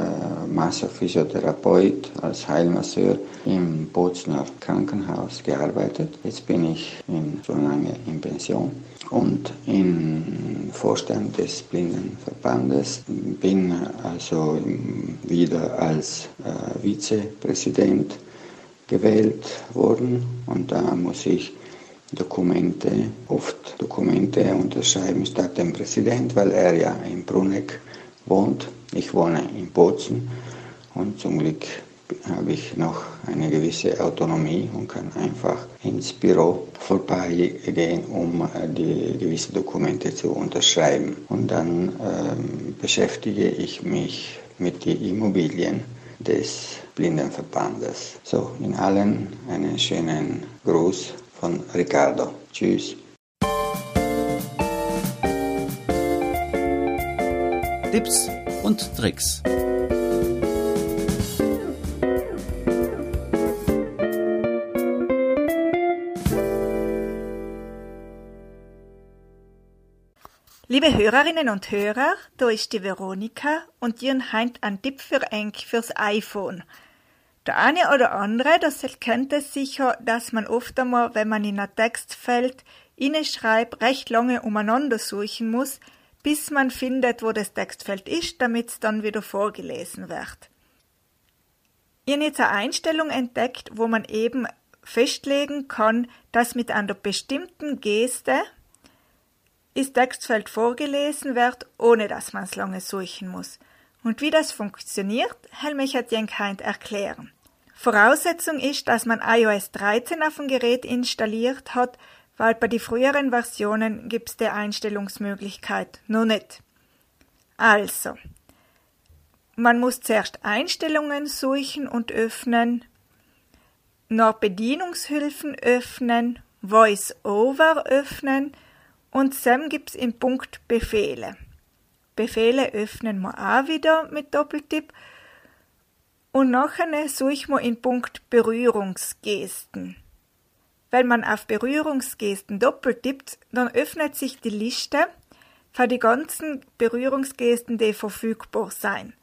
Massophysiotherapeut, als Heilmasseur im Bozner Krankenhaus gearbeitet. Jetzt bin ich in, schon lange in Pension und im Vorstand des Blindenverbandes bin also wieder als äh, Vizepräsident gewählt worden und da muss ich Dokumente, oft Dokumente unterschreiben statt dem Präsident, weil er ja in Bruneck wohnt. Ich wohne in Bozen und zum Glück habe ich noch eine gewisse Autonomie und kann einfach ins Büro vorbeigehen, um äh, die gewisse Dokumente zu unterschreiben. Und dann ähm, beschäftige ich mich mit den Immobilien des Blindenverbandes. So, in allen einen schönen Gruß von Ricardo. Tschüss. Tipps und Tricks. Liebe Hörerinnen und Hörer, da ist die Veronika und ihren heint ein Tipp für Enk fürs iPhone. Der eine oder andere, das kennt es sicher, dass man oft einmal, wenn man in ein Textfeld schreibt, recht lange umeinander suchen muss, bis man findet, wo das Textfeld ist, damit es dann wieder vorgelesen wird. Ich habe jetzt eine Einstellung entdeckt, wo man eben festlegen kann, dass mit einer bestimmten Geste ist Textfeld vorgelesen wird, ohne dass man es lange suchen muss. Und wie das funktioniert, Helmich hat Jenkheint erklären. Voraussetzung ist, dass man iOS 13 auf dem Gerät installiert hat, weil bei den früheren Versionen gibt's die Einstellungsmöglichkeit noch nicht. Also, man muss zuerst Einstellungen suchen und öffnen, nach Bedienungshilfen öffnen, Voice-Over öffnen und dann gibt's im Punkt Befehle. Befehle öffnen wir auch wieder mit Doppeltipp und nachher suchen wir in Punkt Berührungsgesten. Wenn man auf Berührungsgesten doppeltippt, dann öffnet sich die Liste für die ganzen Berührungsgesten, die verfügbar sein.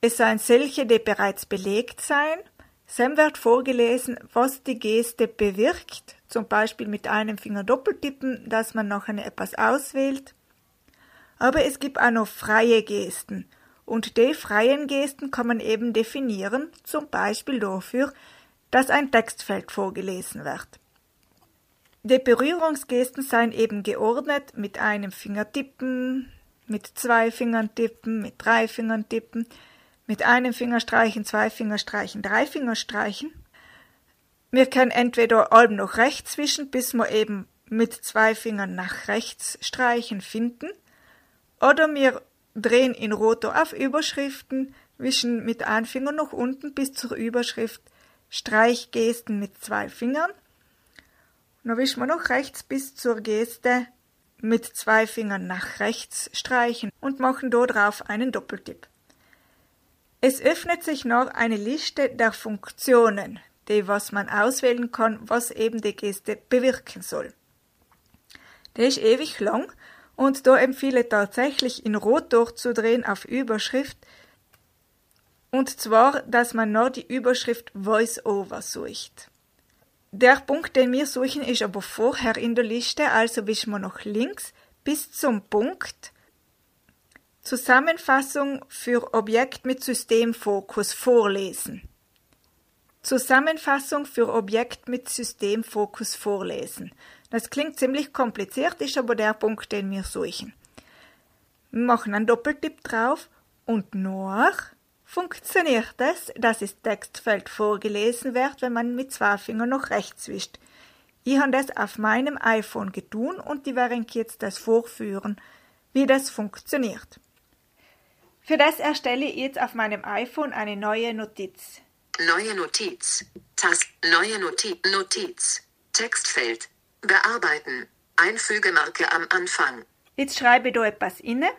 Es seien solche, die bereits belegt seien. Sam wird vorgelesen, was die Geste bewirkt, zum Beispiel mit einem Finger doppeltippen, dass man nachher etwas auswählt. Aber es gibt auch noch freie Gesten. Und die freien Gesten kann man eben definieren, zum Beispiel dafür, dass ein Textfeld vorgelesen wird. Die Berührungsgesten seien eben geordnet mit einem Finger tippen, mit zwei Fingern tippen, mit drei Fingern tippen, mit einem Finger streichen, zwei Finger streichen, drei Finger streichen. Wir können entweder allem noch rechts wischen, bis wir eben mit zwei Fingern nach rechts streichen finden, oder wir drehen in Roto auf Überschriften, wischen mit einem Finger nach unten bis zur Überschrift Streichgesten mit zwei Fingern. dann wischen wir noch rechts bis zur Geste mit zwei Fingern nach rechts streichen und machen dort drauf einen Doppeltipp. Es öffnet sich noch eine Liste der Funktionen, die was man auswählen kann, was eben die Geste bewirken soll. Der ist ewig lang und da empfehle tatsächlich in Rot durchzudrehen auf Überschrift und zwar, dass man nur die Überschrift Voice-Over sucht. Der Punkt, den wir suchen, ist aber vorher in der Liste, also wischen wir nach links bis zum Punkt Zusammenfassung für Objekt mit Systemfokus vorlesen. Zusammenfassung für Objekt mit Systemfokus vorlesen. Das klingt ziemlich kompliziert, ist aber der Punkt, den wir suchen. Wir machen einen Doppeltipp drauf und nach funktioniert es, dass das Textfeld vorgelesen wird, wenn man mit zwei Fingern nach rechts wischt. Ich habe das auf meinem iPhone getun und die werden jetzt das vorführen, wie das funktioniert. Für das erstelle ich jetzt auf meinem iPhone eine neue Notiz. Neue Notiz. Tast. Neue Notiz. Notiz. Textfeld. Bearbeiten. Einfügemarke am Anfang. Jetzt schreibe da etwas inne.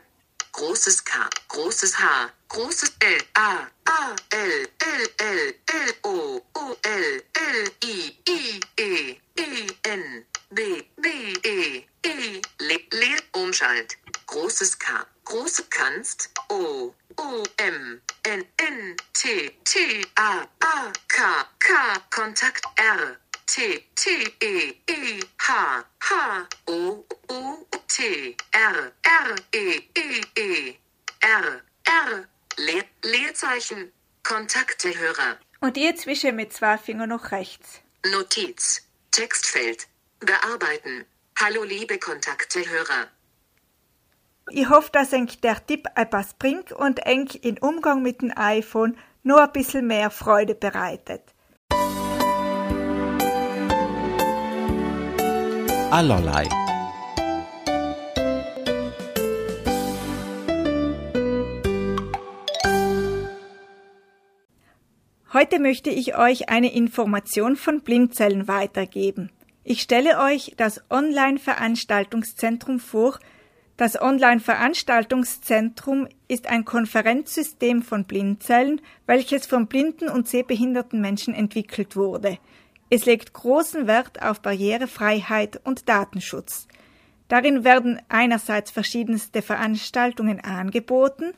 Großes K, großes H, großes L, A, A, L, L, L, L, O, O, L, L, I, I, E, E, N, B, B, E, E, Le, Le, Umschalt. Großes K, große kannst, O, O, M, N, N, T, T, A, A, K, K, Kontakt R, T, T, E, E, H, H, O, O, T, R, R, E, E, E, R, R, Le Leerzeichen, Kontaktehörer. Und jetzt wische mit zwei Fingern nach rechts. Notiz, Textfeld, bearbeiten. Hallo liebe Kontaktehörer. Ich hoffe, dass euch der Tipp etwas bringt und euch im Umgang mit dem iPhone nur ein bisschen mehr Freude bereitet. Allerlei. Heute möchte ich euch eine Information von Blindzellen weitergeben. Ich stelle euch das Online-Veranstaltungszentrum vor. Das Online-Veranstaltungszentrum ist ein Konferenzsystem von Blindzellen, welches von blinden und sehbehinderten Menschen entwickelt wurde. Es legt großen Wert auf Barrierefreiheit und Datenschutz. Darin werden einerseits verschiedenste Veranstaltungen angeboten,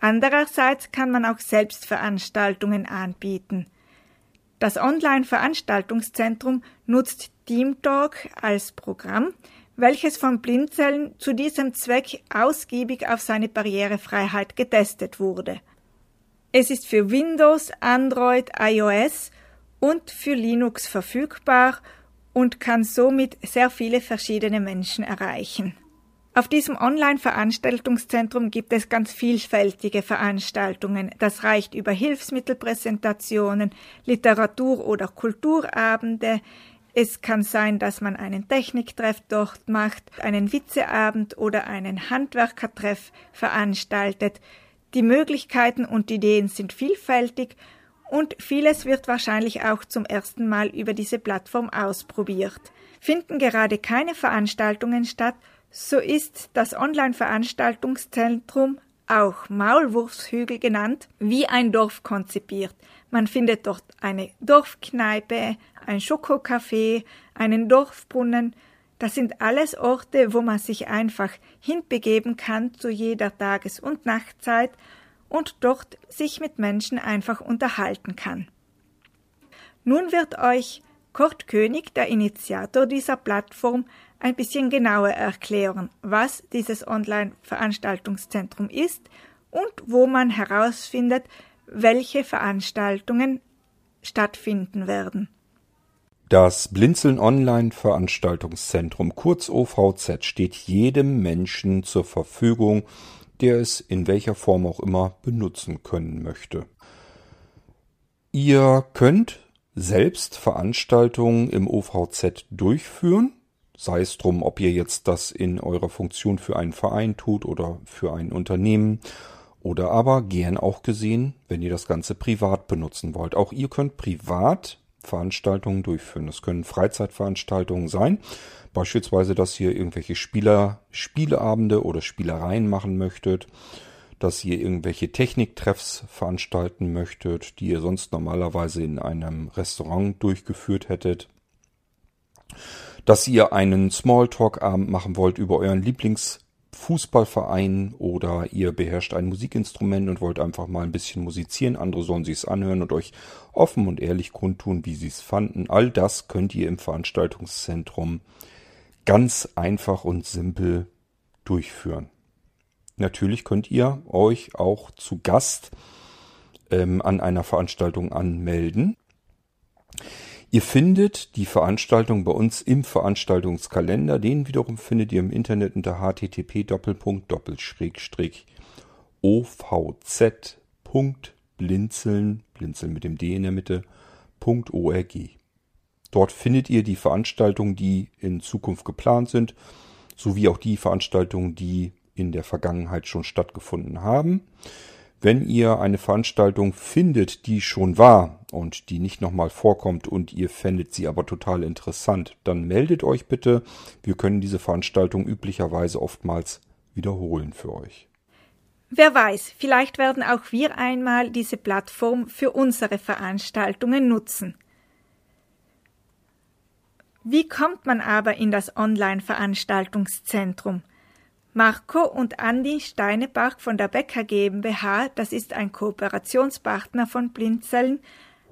andererseits kann man auch selbst Veranstaltungen anbieten. Das Online-Veranstaltungszentrum nutzt TeamTalk als Programm, welches von Blindzellen zu diesem Zweck ausgiebig auf seine Barrierefreiheit getestet wurde. Es ist für Windows, Android, iOS und für Linux verfügbar und kann somit sehr viele verschiedene Menschen erreichen. Auf diesem Online-Veranstaltungszentrum gibt es ganz vielfältige Veranstaltungen. Das reicht über Hilfsmittelpräsentationen, Literatur- oder Kulturabende. Es kann sein, dass man einen Techniktreff dort macht, einen Witzeabend oder einen Handwerkertreff veranstaltet. Die Möglichkeiten und Ideen sind vielfältig und vieles wird wahrscheinlich auch zum ersten Mal über diese Plattform ausprobiert. Finden gerade keine Veranstaltungen statt, so ist das Online-Veranstaltungszentrum, auch Maulwurfshügel genannt, wie ein Dorf konzipiert. Man findet dort eine Dorfkneipe, ein Schokocafé, einen Dorfbrunnen. Das sind alles Orte, wo man sich einfach hinbegeben kann zu jeder Tages- und Nachtzeit und dort sich mit Menschen einfach unterhalten kann. Nun wird euch Kurt König, der Initiator dieser Plattform, ein bisschen genauer erklären, was dieses Online-Veranstaltungszentrum ist und wo man herausfindet, welche Veranstaltungen stattfinden werden. Das Blinzeln Online Veranstaltungszentrum kurz OVZ steht jedem Menschen zur Verfügung, der es in welcher Form auch immer benutzen können möchte. Ihr könnt selbst Veranstaltungen im OVZ durchführen sei es drum, ob ihr jetzt das in eurer Funktion für einen Verein tut oder für ein Unternehmen oder aber gern auch gesehen, wenn ihr das Ganze privat benutzen wollt. Auch ihr könnt privat Veranstaltungen durchführen. Das können Freizeitveranstaltungen sein. Beispielsweise, dass ihr irgendwelche Spieler, Spieleabende oder Spielereien machen möchtet, dass ihr irgendwelche Techniktreffs veranstalten möchtet, die ihr sonst normalerweise in einem Restaurant durchgeführt hättet dass ihr einen Smalltalk-Abend machen wollt über euren Lieblingsfußballverein oder ihr beherrscht ein Musikinstrument und wollt einfach mal ein bisschen musizieren. Andere sollen sich's anhören und euch offen und ehrlich kundtun, wie sie es fanden. All das könnt ihr im Veranstaltungszentrum ganz einfach und simpel durchführen. Natürlich könnt ihr euch auch zu Gast ähm, an einer Veranstaltung anmelden. Ihr findet die Veranstaltung bei uns im Veranstaltungskalender. Den wiederum findet ihr im Internet unter http ovz.blinzeln, blinzeln mit dem D in der Mitte, .org. Dort findet ihr die Veranstaltungen, die in Zukunft geplant sind, sowie auch die Veranstaltungen, die in der Vergangenheit schon stattgefunden haben. Wenn ihr eine Veranstaltung findet, die schon war und die nicht nochmal vorkommt und ihr fändet sie aber total interessant, dann meldet euch bitte. Wir können diese Veranstaltung üblicherweise oftmals wiederholen für euch. Wer weiß, vielleicht werden auch wir einmal diese Plattform für unsere Veranstaltungen nutzen. Wie kommt man aber in das Online-Veranstaltungszentrum? Marco und Andi Steinebach von der Becker GmbH, das ist ein Kooperationspartner von Blinzeln,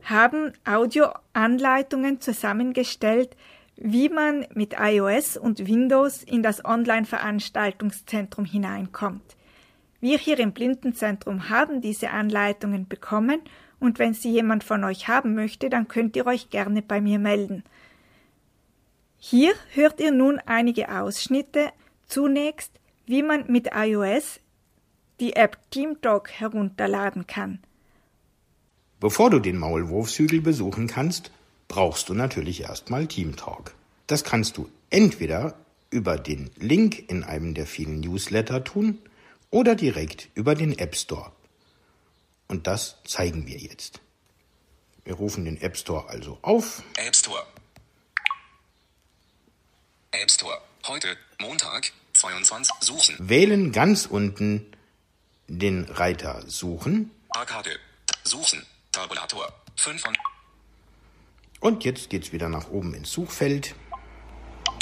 haben Audioanleitungen zusammengestellt, wie man mit iOS und Windows in das Online-Veranstaltungszentrum hineinkommt. Wir hier im Blindenzentrum haben diese Anleitungen bekommen und wenn sie jemand von euch haben möchte, dann könnt ihr euch gerne bei mir melden. Hier hört ihr nun einige Ausschnitte. Zunächst wie man mit iOS die App TeamTalk herunterladen kann. Bevor du den Maulwurfshügel besuchen kannst, brauchst du natürlich erstmal TeamTalk. Das kannst du entweder über den Link in einem der vielen Newsletter tun oder direkt über den App Store. Und das zeigen wir jetzt. Wir rufen den App Store also auf. App Store. App Store. Heute, Montag, 22 suchen. Wählen ganz unten den Reiter Suchen. Arkade. Suchen. Tabulator. 5 von. Und jetzt geht's wieder nach oben ins Suchfeld.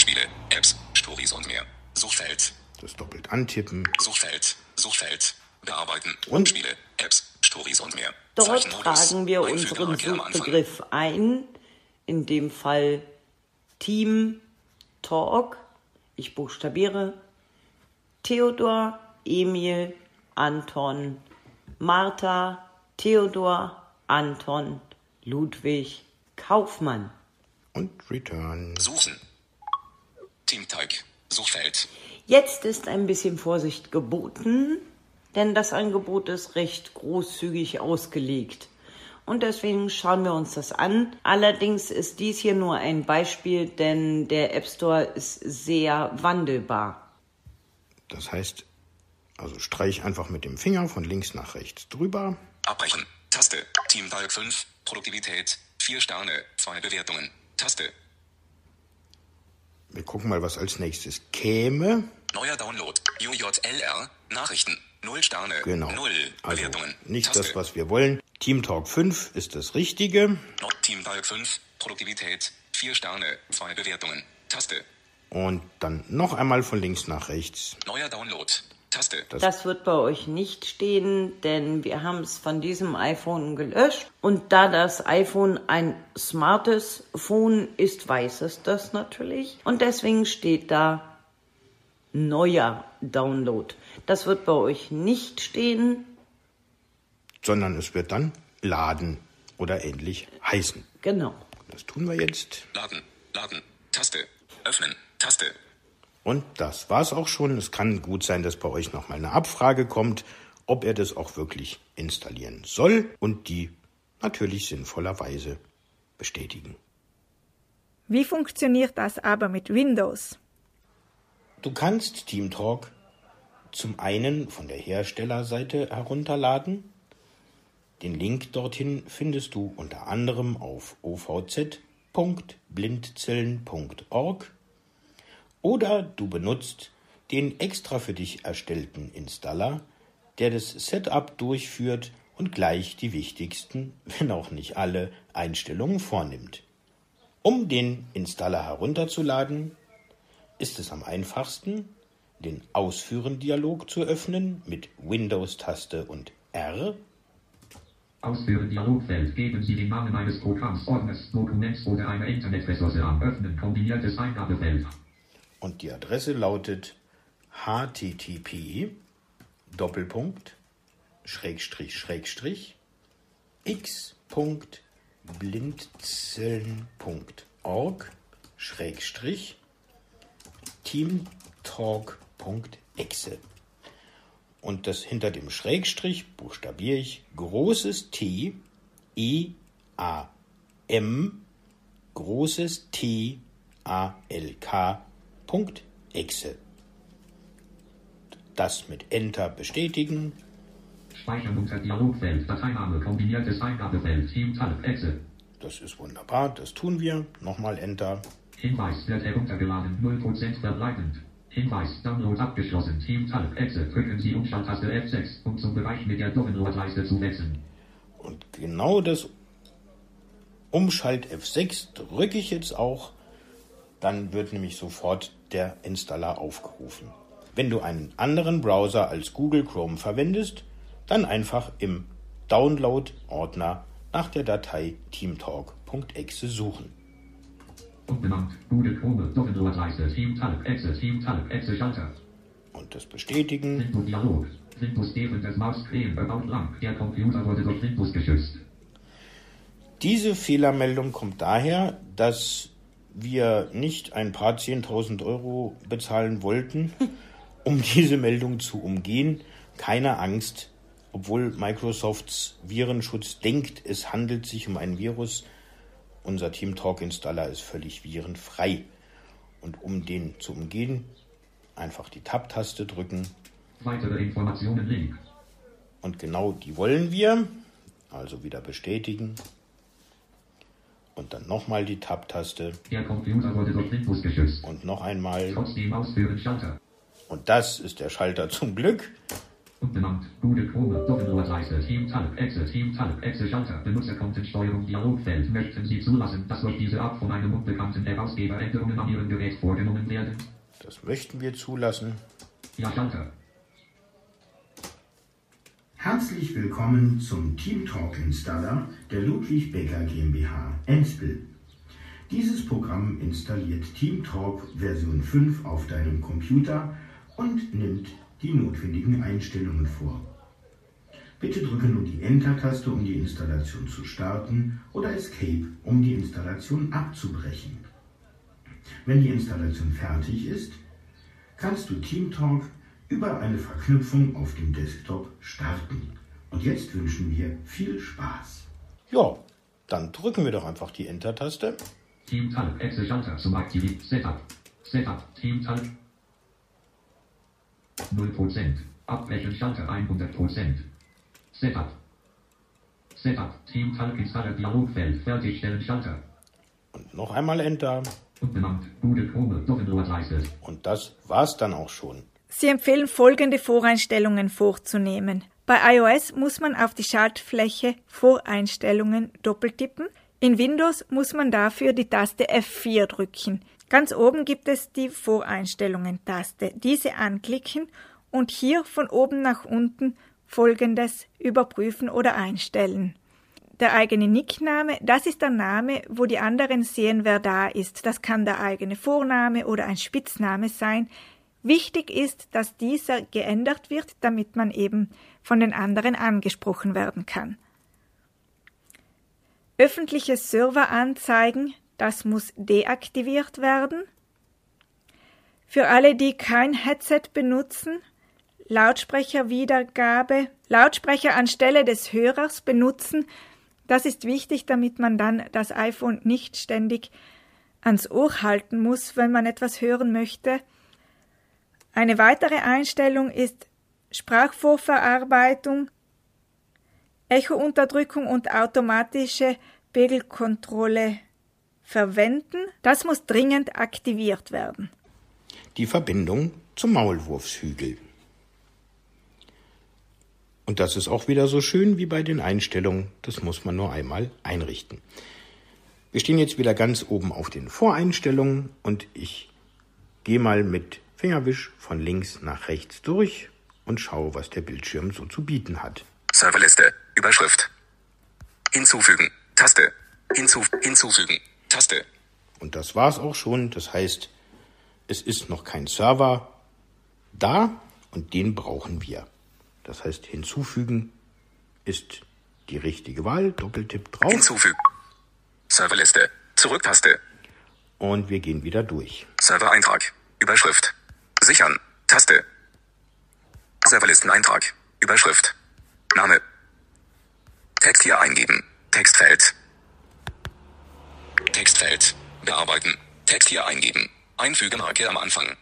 Spiele, Apps, Stories und mehr. Suchfeld. Das doppelt antippen. Suchfeld. Suchfeld. Bearbeiten. Und? Spiele, Apps, Stories und mehr. Dort tragen wir Einfügen unseren. Suchbegriff ein, in dem Fall Team Talk. Ich buchstabiere Theodor, Emil, Anton, Martha, Theodor, Anton, Ludwig, Kaufmann. Und Return. Suchen. Teamteig. Suchfeld. Jetzt ist ein bisschen Vorsicht geboten, denn das Angebot ist recht großzügig ausgelegt. Und deswegen schauen wir uns das an. Allerdings ist dies hier nur ein Beispiel, denn der App Store ist sehr wandelbar. Das heißt, also streich einfach mit dem Finger von links nach rechts drüber. Abbrechen. Taste. Teamteig 5. Produktivität. 4 Sterne. 2 Bewertungen. Taste. Wir gucken mal, was als nächstes käme. Neuer Download. UJLR. Nachrichten. 0 Sterne. Genau. 0 Also Bewertungen. nicht Taste. das, was wir wollen. Team Talk 5 ist das Richtige. No- Teamteig 5. Produktivität. 4 Sterne. 2 Bewertungen. Taste. Und dann noch einmal von links nach rechts. Neuer Download. Taste. Das wird bei euch nicht stehen, denn wir haben es von diesem iPhone gelöscht. Und da das iPhone ein smartes Phone ist, weiß es das natürlich. Und deswegen steht da neuer Download. Das wird bei euch nicht stehen. Sondern es wird dann laden oder ähnlich heißen. Genau. Das tun wir jetzt. Laden. Laden. Taste. Öffnen. Taste. Und das war's auch schon. Es kann gut sein, dass bei euch nochmal eine Abfrage kommt, ob er das auch wirklich installieren soll und die natürlich sinnvollerweise bestätigen. Wie funktioniert das aber mit Windows? Du kannst TeamTalk zum einen von der Herstellerseite herunterladen. Den Link dorthin findest du unter anderem auf ovz.blindzellen.org oder du benutzt den extra für dich erstellten Installer, der das Setup durchführt und gleich die wichtigsten, wenn auch nicht alle, Einstellungen vornimmt. Um den Installer herunterzuladen, ist es am einfachsten, den Ausführen-Dialog zu öffnen mit Windows-Taste und R Ausführen Dialogfeld. Geben Sie den Namen eines Programms, Ordners, Dokuments oder einer Internetressource an. Öffnen kombiniertes Eingabefeld. Und die Adresse lautet http Doppelpunkt Schrägstrich Schrägstrich x.blindzellen.org Schrägstrich teamtalk.exe und das hinter dem Schrägstrich buchstabiere ich großes T E A M großes T A L K Punkt Exe. Das mit Enter bestätigen Speichern unter Dialogfeld. Dateiname kombiniertes Eingabefeld. Team Talk Exe. Das ist wunderbar, das tun wir. Nochmal Enter. Hinweis wird heruntergeladen. 0% verbleibend. Hinweis, Download abgeschlossen. Team Talk Exe. Drücken Sie Umschalttaste F6, um zum Bereich mit der Doppelnordleiste zu wechseln. Und genau das Umschalt F6 drücke ich jetzt auch. Dann wird nämlich sofort der Installer aufgerufen. Wenn du einen anderen Browser als Google Chrome verwendest, dann einfach im Download-Ordner nach der Datei teamtalk.exe suchen. Und das bestätigen. Diese Fehlermeldung kommt daher, dass wir nicht ein paar 10.000 Euro bezahlen wollten, um diese Meldung zu umgehen. Keine Angst, obwohl Microsofts Virenschutz denkt, es handelt sich um ein Virus. Unser TeamTalk Installer ist völlig virenfrei. Und um den zu umgehen, einfach die Tab-Taste drücken. Weitere Informationen Link. Und genau die wollen wir. Also wieder bestätigen. Und dann nochmal die Tab-Taste. Der Computer wurde durch Windows geschützt. Und noch einmal. Trotzdem ausführen Schalter. Und das ist der Schalter zum Glück. Umbenannt. Google Chrome. Doppelnordleiste. Team Talk Exe. Team Talk Exe Schalter. Benutzerkontensteuerung Dialogfeld. Möchten Sie zulassen, dass durch diese Art von einem unbekannten Herausgeber Änderungen an Ihrem Gerät vorgenommen werden? Das möchten wir zulassen. Ja, Schalter. Herzlich willkommen zum TeamTalk Installer der Ludwig Becker GmbH Enspel. Dieses Programm installiert TeamTalk Version 5 auf deinem Computer und nimmt die notwendigen Einstellungen vor. Bitte drücke nun die Enter-Taste, um die Installation zu starten oder Escape, um die Installation abzubrechen. Wenn die Installation fertig ist, kannst du TeamTalk über eine Verknüpfung auf dem Desktop starten. Und jetzt wünschen wir viel Spaß. Ja, dann drücken wir doch einfach die Enter-Taste. TeamTalk, Excel-Schalter zum Aktivieren. Setup. Setup. TeamTalk. 0%. Abbrechen Schalter 100%. Setup. Setup. TeamTalk Installer Dialogfeld. Fertigstellen Schalter. Und noch einmal Enter. Benannt. Google Chrome. Doppelblattleiste. Und das war's dann auch schon. Sie empfehlen folgende Voreinstellungen vorzunehmen. Bei iOS muss man auf die Schaltfläche Voreinstellungen doppeltippen. In Windows muss man dafür die Taste F4 drücken. Ganz oben gibt es die Voreinstellungen-Taste. Diese anklicken und hier von oben nach unten folgendes überprüfen oder einstellen. Der eigene Nickname, das ist der Name, wo die anderen sehen, wer da ist. Das kann der eigene Vorname oder ein Spitzname sein. Wichtig ist, dass dieser geändert wird, damit man eben von den anderen angesprochen werden kann. Öffentliche Serveranzeigen, das muss deaktiviert werden. Für alle, die kein Headset benutzen, Lautsprecherwiedergabe, Lautsprecher anstelle des Hörers benutzen, das ist wichtig, damit man dann das iPhone nicht ständig ans Ohr halten muss, wenn man etwas hören möchte. Eine weitere Einstellung ist Sprachvorverarbeitung, Echounterdrückung und automatische Pegelkontrolle verwenden. Das muss dringend aktiviert werden. Die Verbindung zum Maulwurfshügel. Und das ist auch wieder so schön wie bei den Einstellungen. Das muss man nur einmal einrichten. Wir stehen jetzt wieder ganz oben auf den Voreinstellungen und ich gehe mal mit Fingerwisch von links nach rechts durch und schaue, was der Bildschirm so zu bieten hat. Serverliste. Überschrift. Hinzufügen. Taste. Hinzu hinzufügen. Taste. Und das war's auch schon. Das heißt, es ist noch kein Server da und den brauchen wir. Das heißt, hinzufügen ist die richtige Wahl. Doppeltipp drauf. Hinzufügen. Serverliste. Zurücktaste. Und wir gehen wieder durch. Servereintrag. Überschrift. Sichern. Taste. Serverlisteneintrag. Überschrift. Name. Text hier eingeben. Textfeld. Textfeld. Bearbeiten. Text hier eingeben. Einfügemarke am Anfang.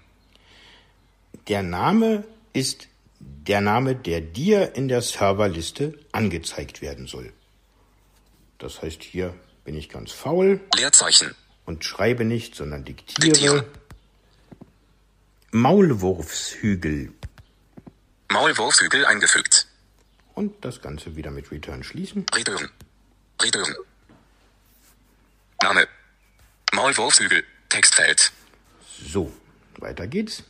Der Name ist der Name, der dir in der Serverliste angezeigt werden soll. Das heißt, hier bin ich ganz faul. Leerzeichen. Und schreibe nicht, sondern diktiere. Diktieren. Maulwurfshügel. Maulwurfshügel eingefügt. Und das Ganze wieder mit Return schließen. Return. Return. Name. Maulwurfshügel. Textfeld. So, weiter geht's.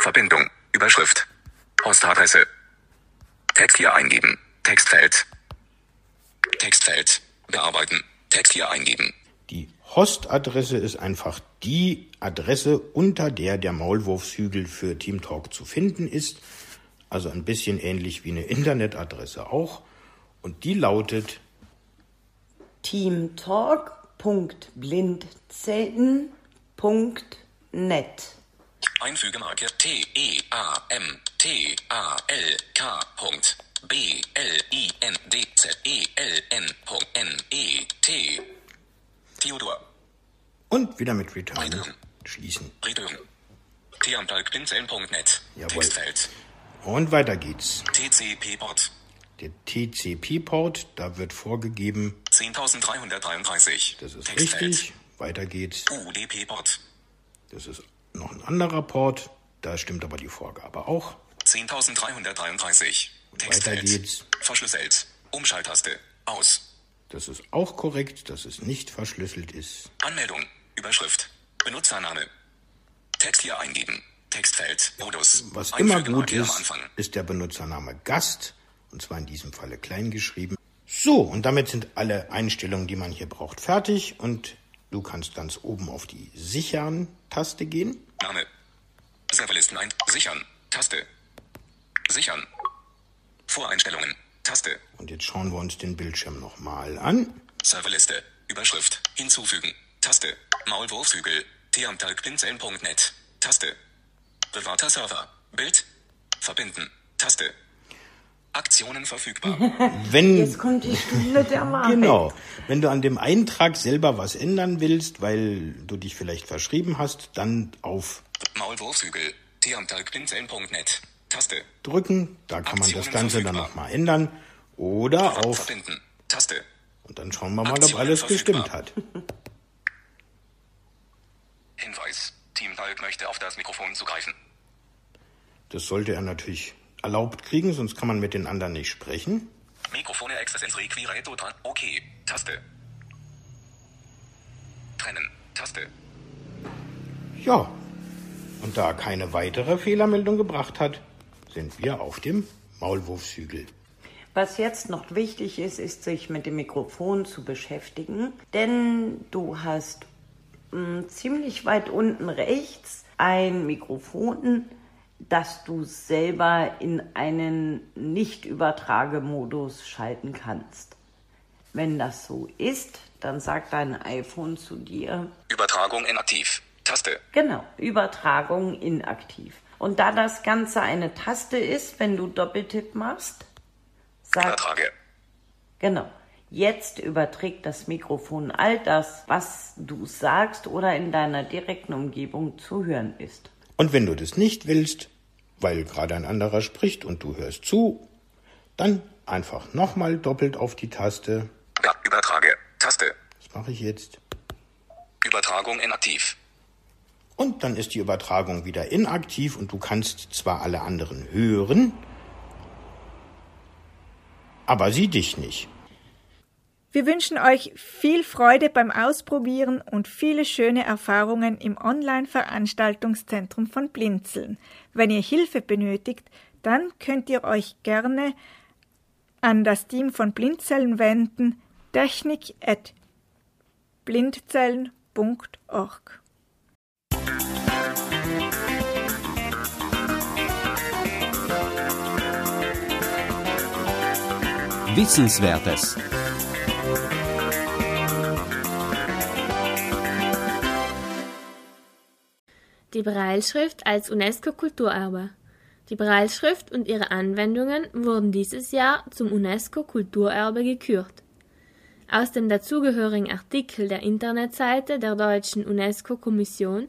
Verbindung. Überschrift. Postadresse. Text hier eingeben. Textfeld. Textfeld. Bearbeiten. Text hier eingeben. Hostadresse ist einfach die Adresse, unter der der Maulwurfshügel für TeamTalk zu finden ist. Also ein bisschen ähnlich wie eine Internetadresse auch. Und die lautet teamtalk.blindzelten.net. Einfügemarke T E A M T A L K. Punkt. B L I N D Z E L N. Punkt N E T. Theodor. und wieder mit Return schließen. Return. Tiamtalk.net. Jawohl. Textfeld. Und weiter geht's. TCP-Port. Der TCP-Port, da wird vorgegeben, 10.333. das ist Textfeld. richtig. Weiter geht's. UDP-Port. Das ist noch ein anderer Port. Da stimmt aber die Vorgabe auch. 10.333. Weiter Textfeld. geht's. Verschlüsselt. Umschalttaste. Aus. Das ist auch korrekt, dass es nicht verschlüsselt ist. Anmeldung. Überschrift. Benutzername. Text hier eingeben. Textfeld. Modus. Was immer gut ist, ist der Benutzername Gast. Und zwar in diesem Falle klein geschrieben. So, und damit sind alle Einstellungen, die man hier braucht, fertig. Und du kannst ganz oben auf die Sichern-Taste gehen. Name. Serverlisten ein. Sichern. Taste. Sichern. Voreinstellungen. Taste. Und jetzt schauen wir uns den Bildschirm nochmal an. Serverliste. Überschrift. Hinzufügen. Taste. Maulwurfshügel. Theamtalkpinzellen.net. Taste. Privater Server. Bild. Verbinden. Taste. Aktionen verfügbar. Wenn, Jetzt kommt die Stunde der Wahrheit. Genau. Wenn du an dem Eintrag selber was ändern willst, weil du dich vielleicht verschrieben hast, dann auf Maulwurfshügel. Theamtalkpinzellen.net. Taste. drücken, da kann man das Aktionen Ganze dann nochmal ändern. Oder auf, Verbinden. Taste. und dann schauen wir mal, ob Aktionen alles verfügbar. gestimmt hat. Hinweis. Team Talk möchte auf das Mikrofon zugreifen. Das sollte er natürlich erlaubt kriegen, sonst kann man mit den anderen nicht sprechen. Mikrofone Access Requireto dran. Okay. Taste. Trennen. Taste. Ja. Und da keine weitere Fehlermeldung gebracht hat, sind wir auf dem Maulwurfshügel. Was jetzt noch wichtig ist, ist, sich mit dem Mikrofon zu beschäftigen, denn du hast mh, ziemlich weit unten rechts ein Mikrofon, das du selber in einen Nicht-Übertragemodus schalten kannst. Wenn das so ist, dann sagt dein iPhone zu dir, Übertragung inaktiv. Taste. Genau, Übertragung inaktiv. Und da das Ganze eine Taste ist, wenn du Doppeltipp machst, sagt, Übertrage. genau, jetzt überträgt das Mikrofon all das, was du sagst oder in deiner direkten Umgebung zu hören ist. Und wenn du das nicht willst, weil gerade ein anderer spricht und du hörst zu, dann einfach nochmal doppelt auf die Taste. Ja, Übertrage. Taste. Das mache ich jetzt. Übertragung inaktiv. Und dann ist die Übertragung wieder inaktiv und du kannst zwar alle anderen hören, aber sie dich nicht. Wir wünschen euch viel Freude beim Ausprobieren und viele schöne Erfahrungen im Online-Veranstaltungszentrum von Blinzeln. Wenn ihr Hilfe benötigt, dann könnt ihr euch gerne an das Team von Blindzellen wenden, technik at blindzellen.org. Wissenswertes. Die Brailleschrift als UNESCO-Kulturerbe. Die Brailleschrift und ihre Anwendungen wurden dieses Jahr zum UNESCO-Kulturerbe gekürt. Aus dem dazugehörigen Artikel der Internetseite der deutschen UNESCO-Kommission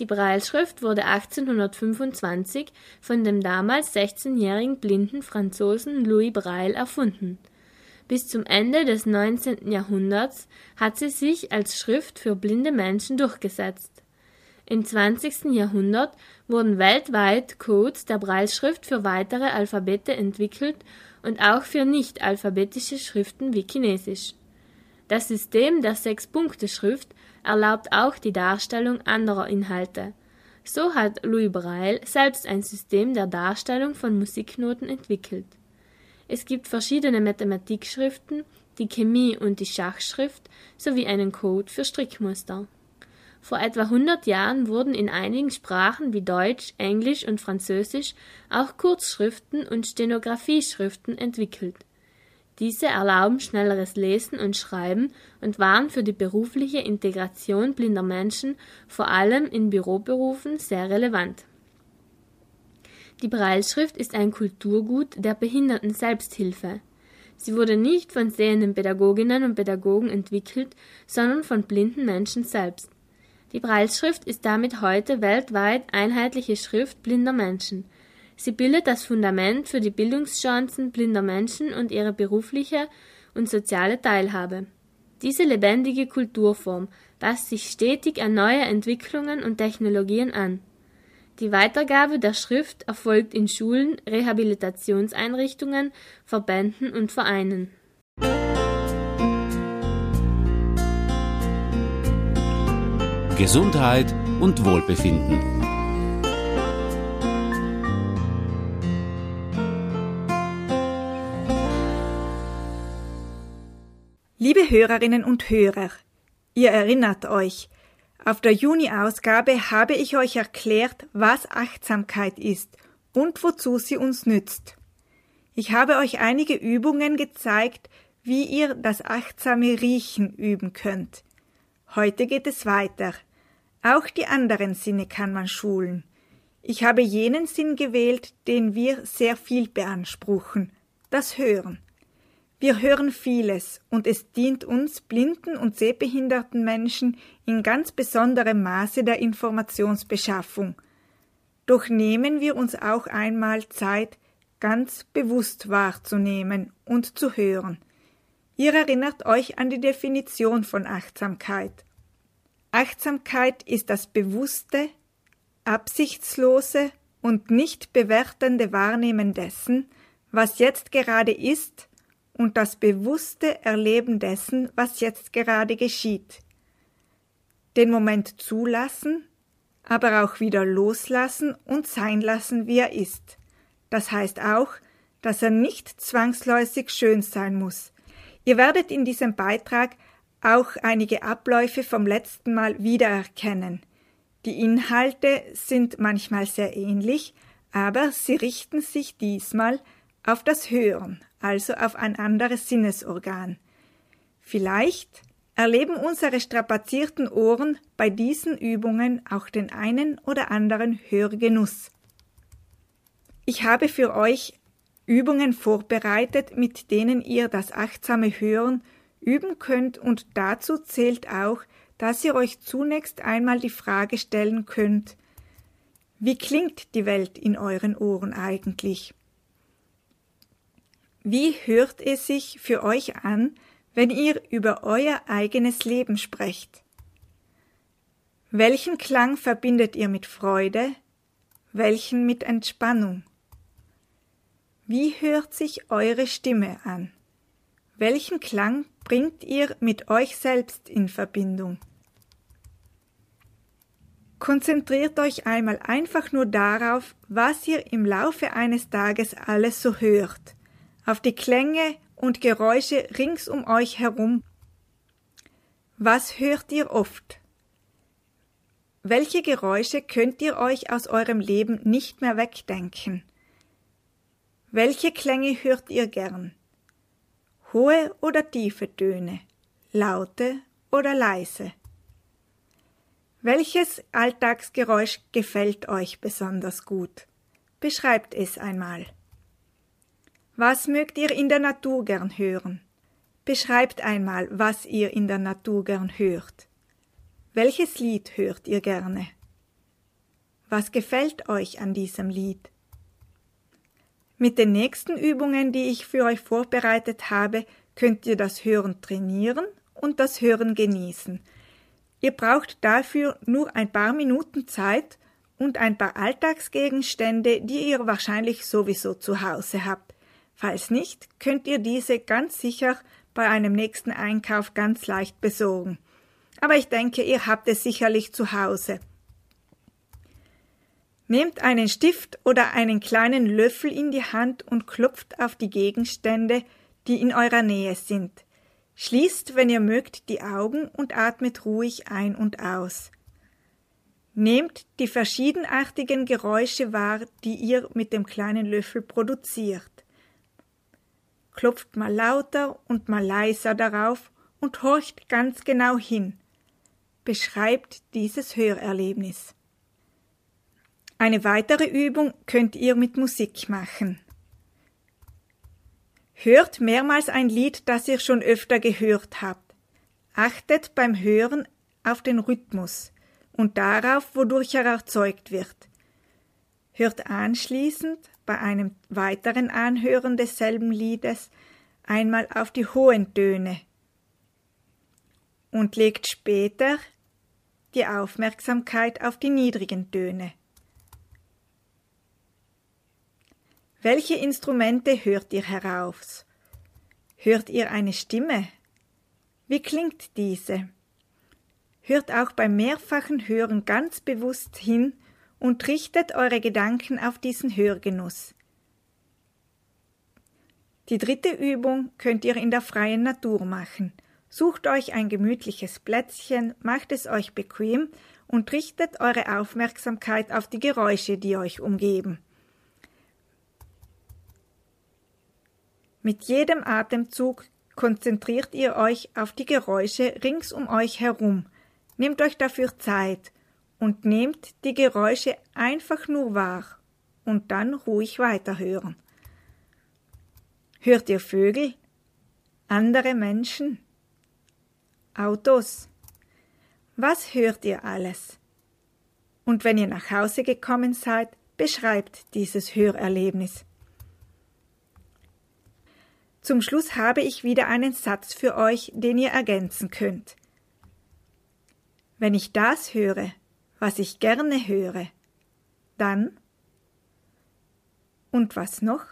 die Brailleschrift wurde 1825 von dem damals 16-jährigen blinden Franzosen Louis Braille erfunden. Bis zum Ende des 19. Jahrhunderts hat sie sich als Schrift für blinde Menschen durchgesetzt. Im 20. Jahrhundert wurden weltweit Codes der Brailleschrift für weitere Alphabete entwickelt und auch für nicht-alphabetische Schriften wie Chinesisch. Das System der Sechs-Punkte-Schrift erlaubt auch die Darstellung anderer Inhalte. So hat Louis Braille selbst ein System der Darstellung von Musiknoten entwickelt. Es gibt verschiedene Mathematikschriften, die Chemie- und die Schachschrift sowie einen Code für Strickmuster. Vor etwa 100 Jahren wurden in einigen Sprachen wie Deutsch, Englisch und Französisch auch Kurzschriften und Stenografieschriften entwickelt. Diese erlauben schnelleres Lesen und Schreiben und waren für die berufliche Integration blinder Menschen vor allem in Büroberufen sehr relevant. Die Brailleschrift ist ein Kulturgut der Behinderten-Selbsthilfe. Sie wurde nicht von sehenden Pädagoginnen und Pädagogen entwickelt, sondern von blinden Menschen selbst. Die Brailleschrift ist damit heute weltweit einheitliche Schrift blinder Menschen. Sie bildet das Fundament für die Bildungschancen blinder Menschen und ihre berufliche und soziale Teilhabe. Diese lebendige Kulturform passt sich stetig an neue Entwicklungen und Technologien an. Die Weitergabe der Schrift erfolgt in Schulen, Rehabilitationseinrichtungen, Verbänden und Vereinen. Gesundheit und Wohlbefinden. Hörerinnen und Hörer, ihr erinnert euch, auf der Juni-Ausgabe habe ich euch erklärt, was Achtsamkeit ist und wozu sie uns nützt. Ich habe euch einige Übungen gezeigt, wie ihr das achtsame Riechen üben könnt. Heute geht es weiter. Auch die anderen Sinne kann man schulen. Ich habe jenen Sinn gewählt, den wir sehr viel beanspruchen, das Hören. Wir hören vieles und es dient uns blinden und sehbehinderten Menschen in ganz besonderem Maße der Informationsbeschaffung. Doch nehmen wir uns auch einmal Zeit, ganz bewusst wahrzunehmen und zu hören. Ihr erinnert euch an die Definition von Achtsamkeit. Achtsamkeit ist das bewusste, absichtslose und nicht bewertende Wahrnehmen dessen, was jetzt gerade ist und das bewusste Erleben dessen, was jetzt gerade geschieht. Den Moment zulassen, aber auch wieder loslassen und sein lassen, wie er ist. Das heißt auch, dass er nicht zwangsläufig schön sein muss. Ihr werdet in diesem Beitrag auch einige Abläufe vom letzten Mal wiedererkennen. Die Inhalte sind manchmal sehr ähnlich, aber sie richten sich diesmal auf das Hören, also auf ein anderes Sinnesorgan. Vielleicht erleben unsere strapazierten Ohren bei diesen Übungen auch den einen oder anderen Hörgenuss. Ich habe für euch Übungen vorbereitet, mit denen ihr das achtsame Hören üben könnt und dazu zählt auch, dass ihr euch zunächst einmal die Frage stellen könnt, wie klingt die Welt in euren Ohren eigentlich? Wie hört es sich für euch an, wenn ihr über euer eigenes Leben sprecht? Welchen Klang verbindet ihr mit Freude, welchen mit Entspannung? Wie hört sich eure Stimme an? Welchen Klang bringt ihr mit euch selbst in Verbindung? Konzentriert euch einmal einfach nur darauf, was ihr im Laufe eines Tages alles so hört auf die Klänge und Geräusche rings um euch herum. Was hört ihr oft? Welche Geräusche könnt ihr euch aus eurem Leben nicht mehr wegdenken? Welche Klänge hört ihr gern? Hohe oder tiefe Töne? Laute oder leise? Welches Alltagsgeräusch gefällt euch besonders gut? Beschreibt es einmal. Was mögt ihr in der Natur gern hören? Beschreibt einmal, was ihr in der Natur gern hört. Welches Lied hört ihr gerne? Was gefällt euch an diesem Lied? Mit den nächsten Übungen, die ich für euch vorbereitet habe, könnt ihr das Hören trainieren und das Hören genießen. Ihr braucht dafür nur ein paar Minuten Zeit und ein paar Alltagsgegenstände, die ihr wahrscheinlich sowieso zu Hause habt. Falls nicht, könnt ihr diese ganz sicher bei einem nächsten Einkauf ganz leicht besorgen. Aber ich denke, ihr habt es sicherlich zu Hause. Nehmt einen Stift oder einen kleinen Löffel in die Hand und klopft auf die Gegenstände, die in eurer Nähe sind. Schließt, wenn ihr mögt, die Augen und atmet ruhig ein und aus. Nehmt die verschiedenartigen Geräusche wahr, die ihr mit dem kleinen Löffel produziert klopft mal lauter und mal leiser darauf und horcht ganz genau hin, beschreibt dieses Hörerlebnis. Eine weitere Übung könnt ihr mit Musik machen. Hört mehrmals ein Lied, das ihr schon öfter gehört habt. Achtet beim Hören auf den Rhythmus und darauf, wodurch er erzeugt wird. Hört anschließend bei einem weiteren Anhören desselben Liedes einmal auf die hohen Töne und legt später die Aufmerksamkeit auf die niedrigen Töne. Welche Instrumente hört ihr heraus? Hört ihr eine Stimme? Wie klingt diese? Hört auch beim mehrfachen Hören ganz bewusst hin und richtet eure Gedanken auf diesen Hörgenuss. Die dritte Übung könnt ihr in der freien Natur machen. Sucht euch ein gemütliches Plätzchen, macht es euch bequem und richtet eure Aufmerksamkeit auf die Geräusche, die euch umgeben. Mit jedem Atemzug konzentriert ihr euch auf die Geräusche rings um euch herum, nehmt euch dafür Zeit und nehmt die Geräusche einfach nur wahr und dann ruhig weiterhören. Hört ihr Vögel? Andere Menschen? Autos? Was hört ihr alles? Und wenn ihr nach Hause gekommen seid, beschreibt dieses Hörerlebnis. Zum Schluss habe ich wieder einen Satz für euch, den ihr ergänzen könnt. Wenn ich das höre, was ich gerne höre, dann und was noch?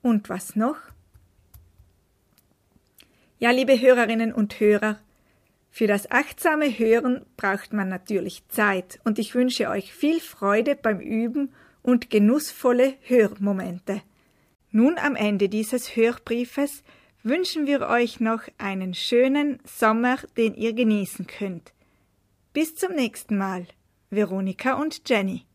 Und was noch? Ja, liebe Hörerinnen und Hörer, für das achtsame Hören braucht man natürlich Zeit und ich wünsche euch viel Freude beim Üben und genussvolle Hörmomente. Nun am Ende dieses Hörbriefes wünschen wir euch noch einen schönen Sommer, den ihr genießen könnt. Bis zum nächsten Mal. Veronika und Jenny.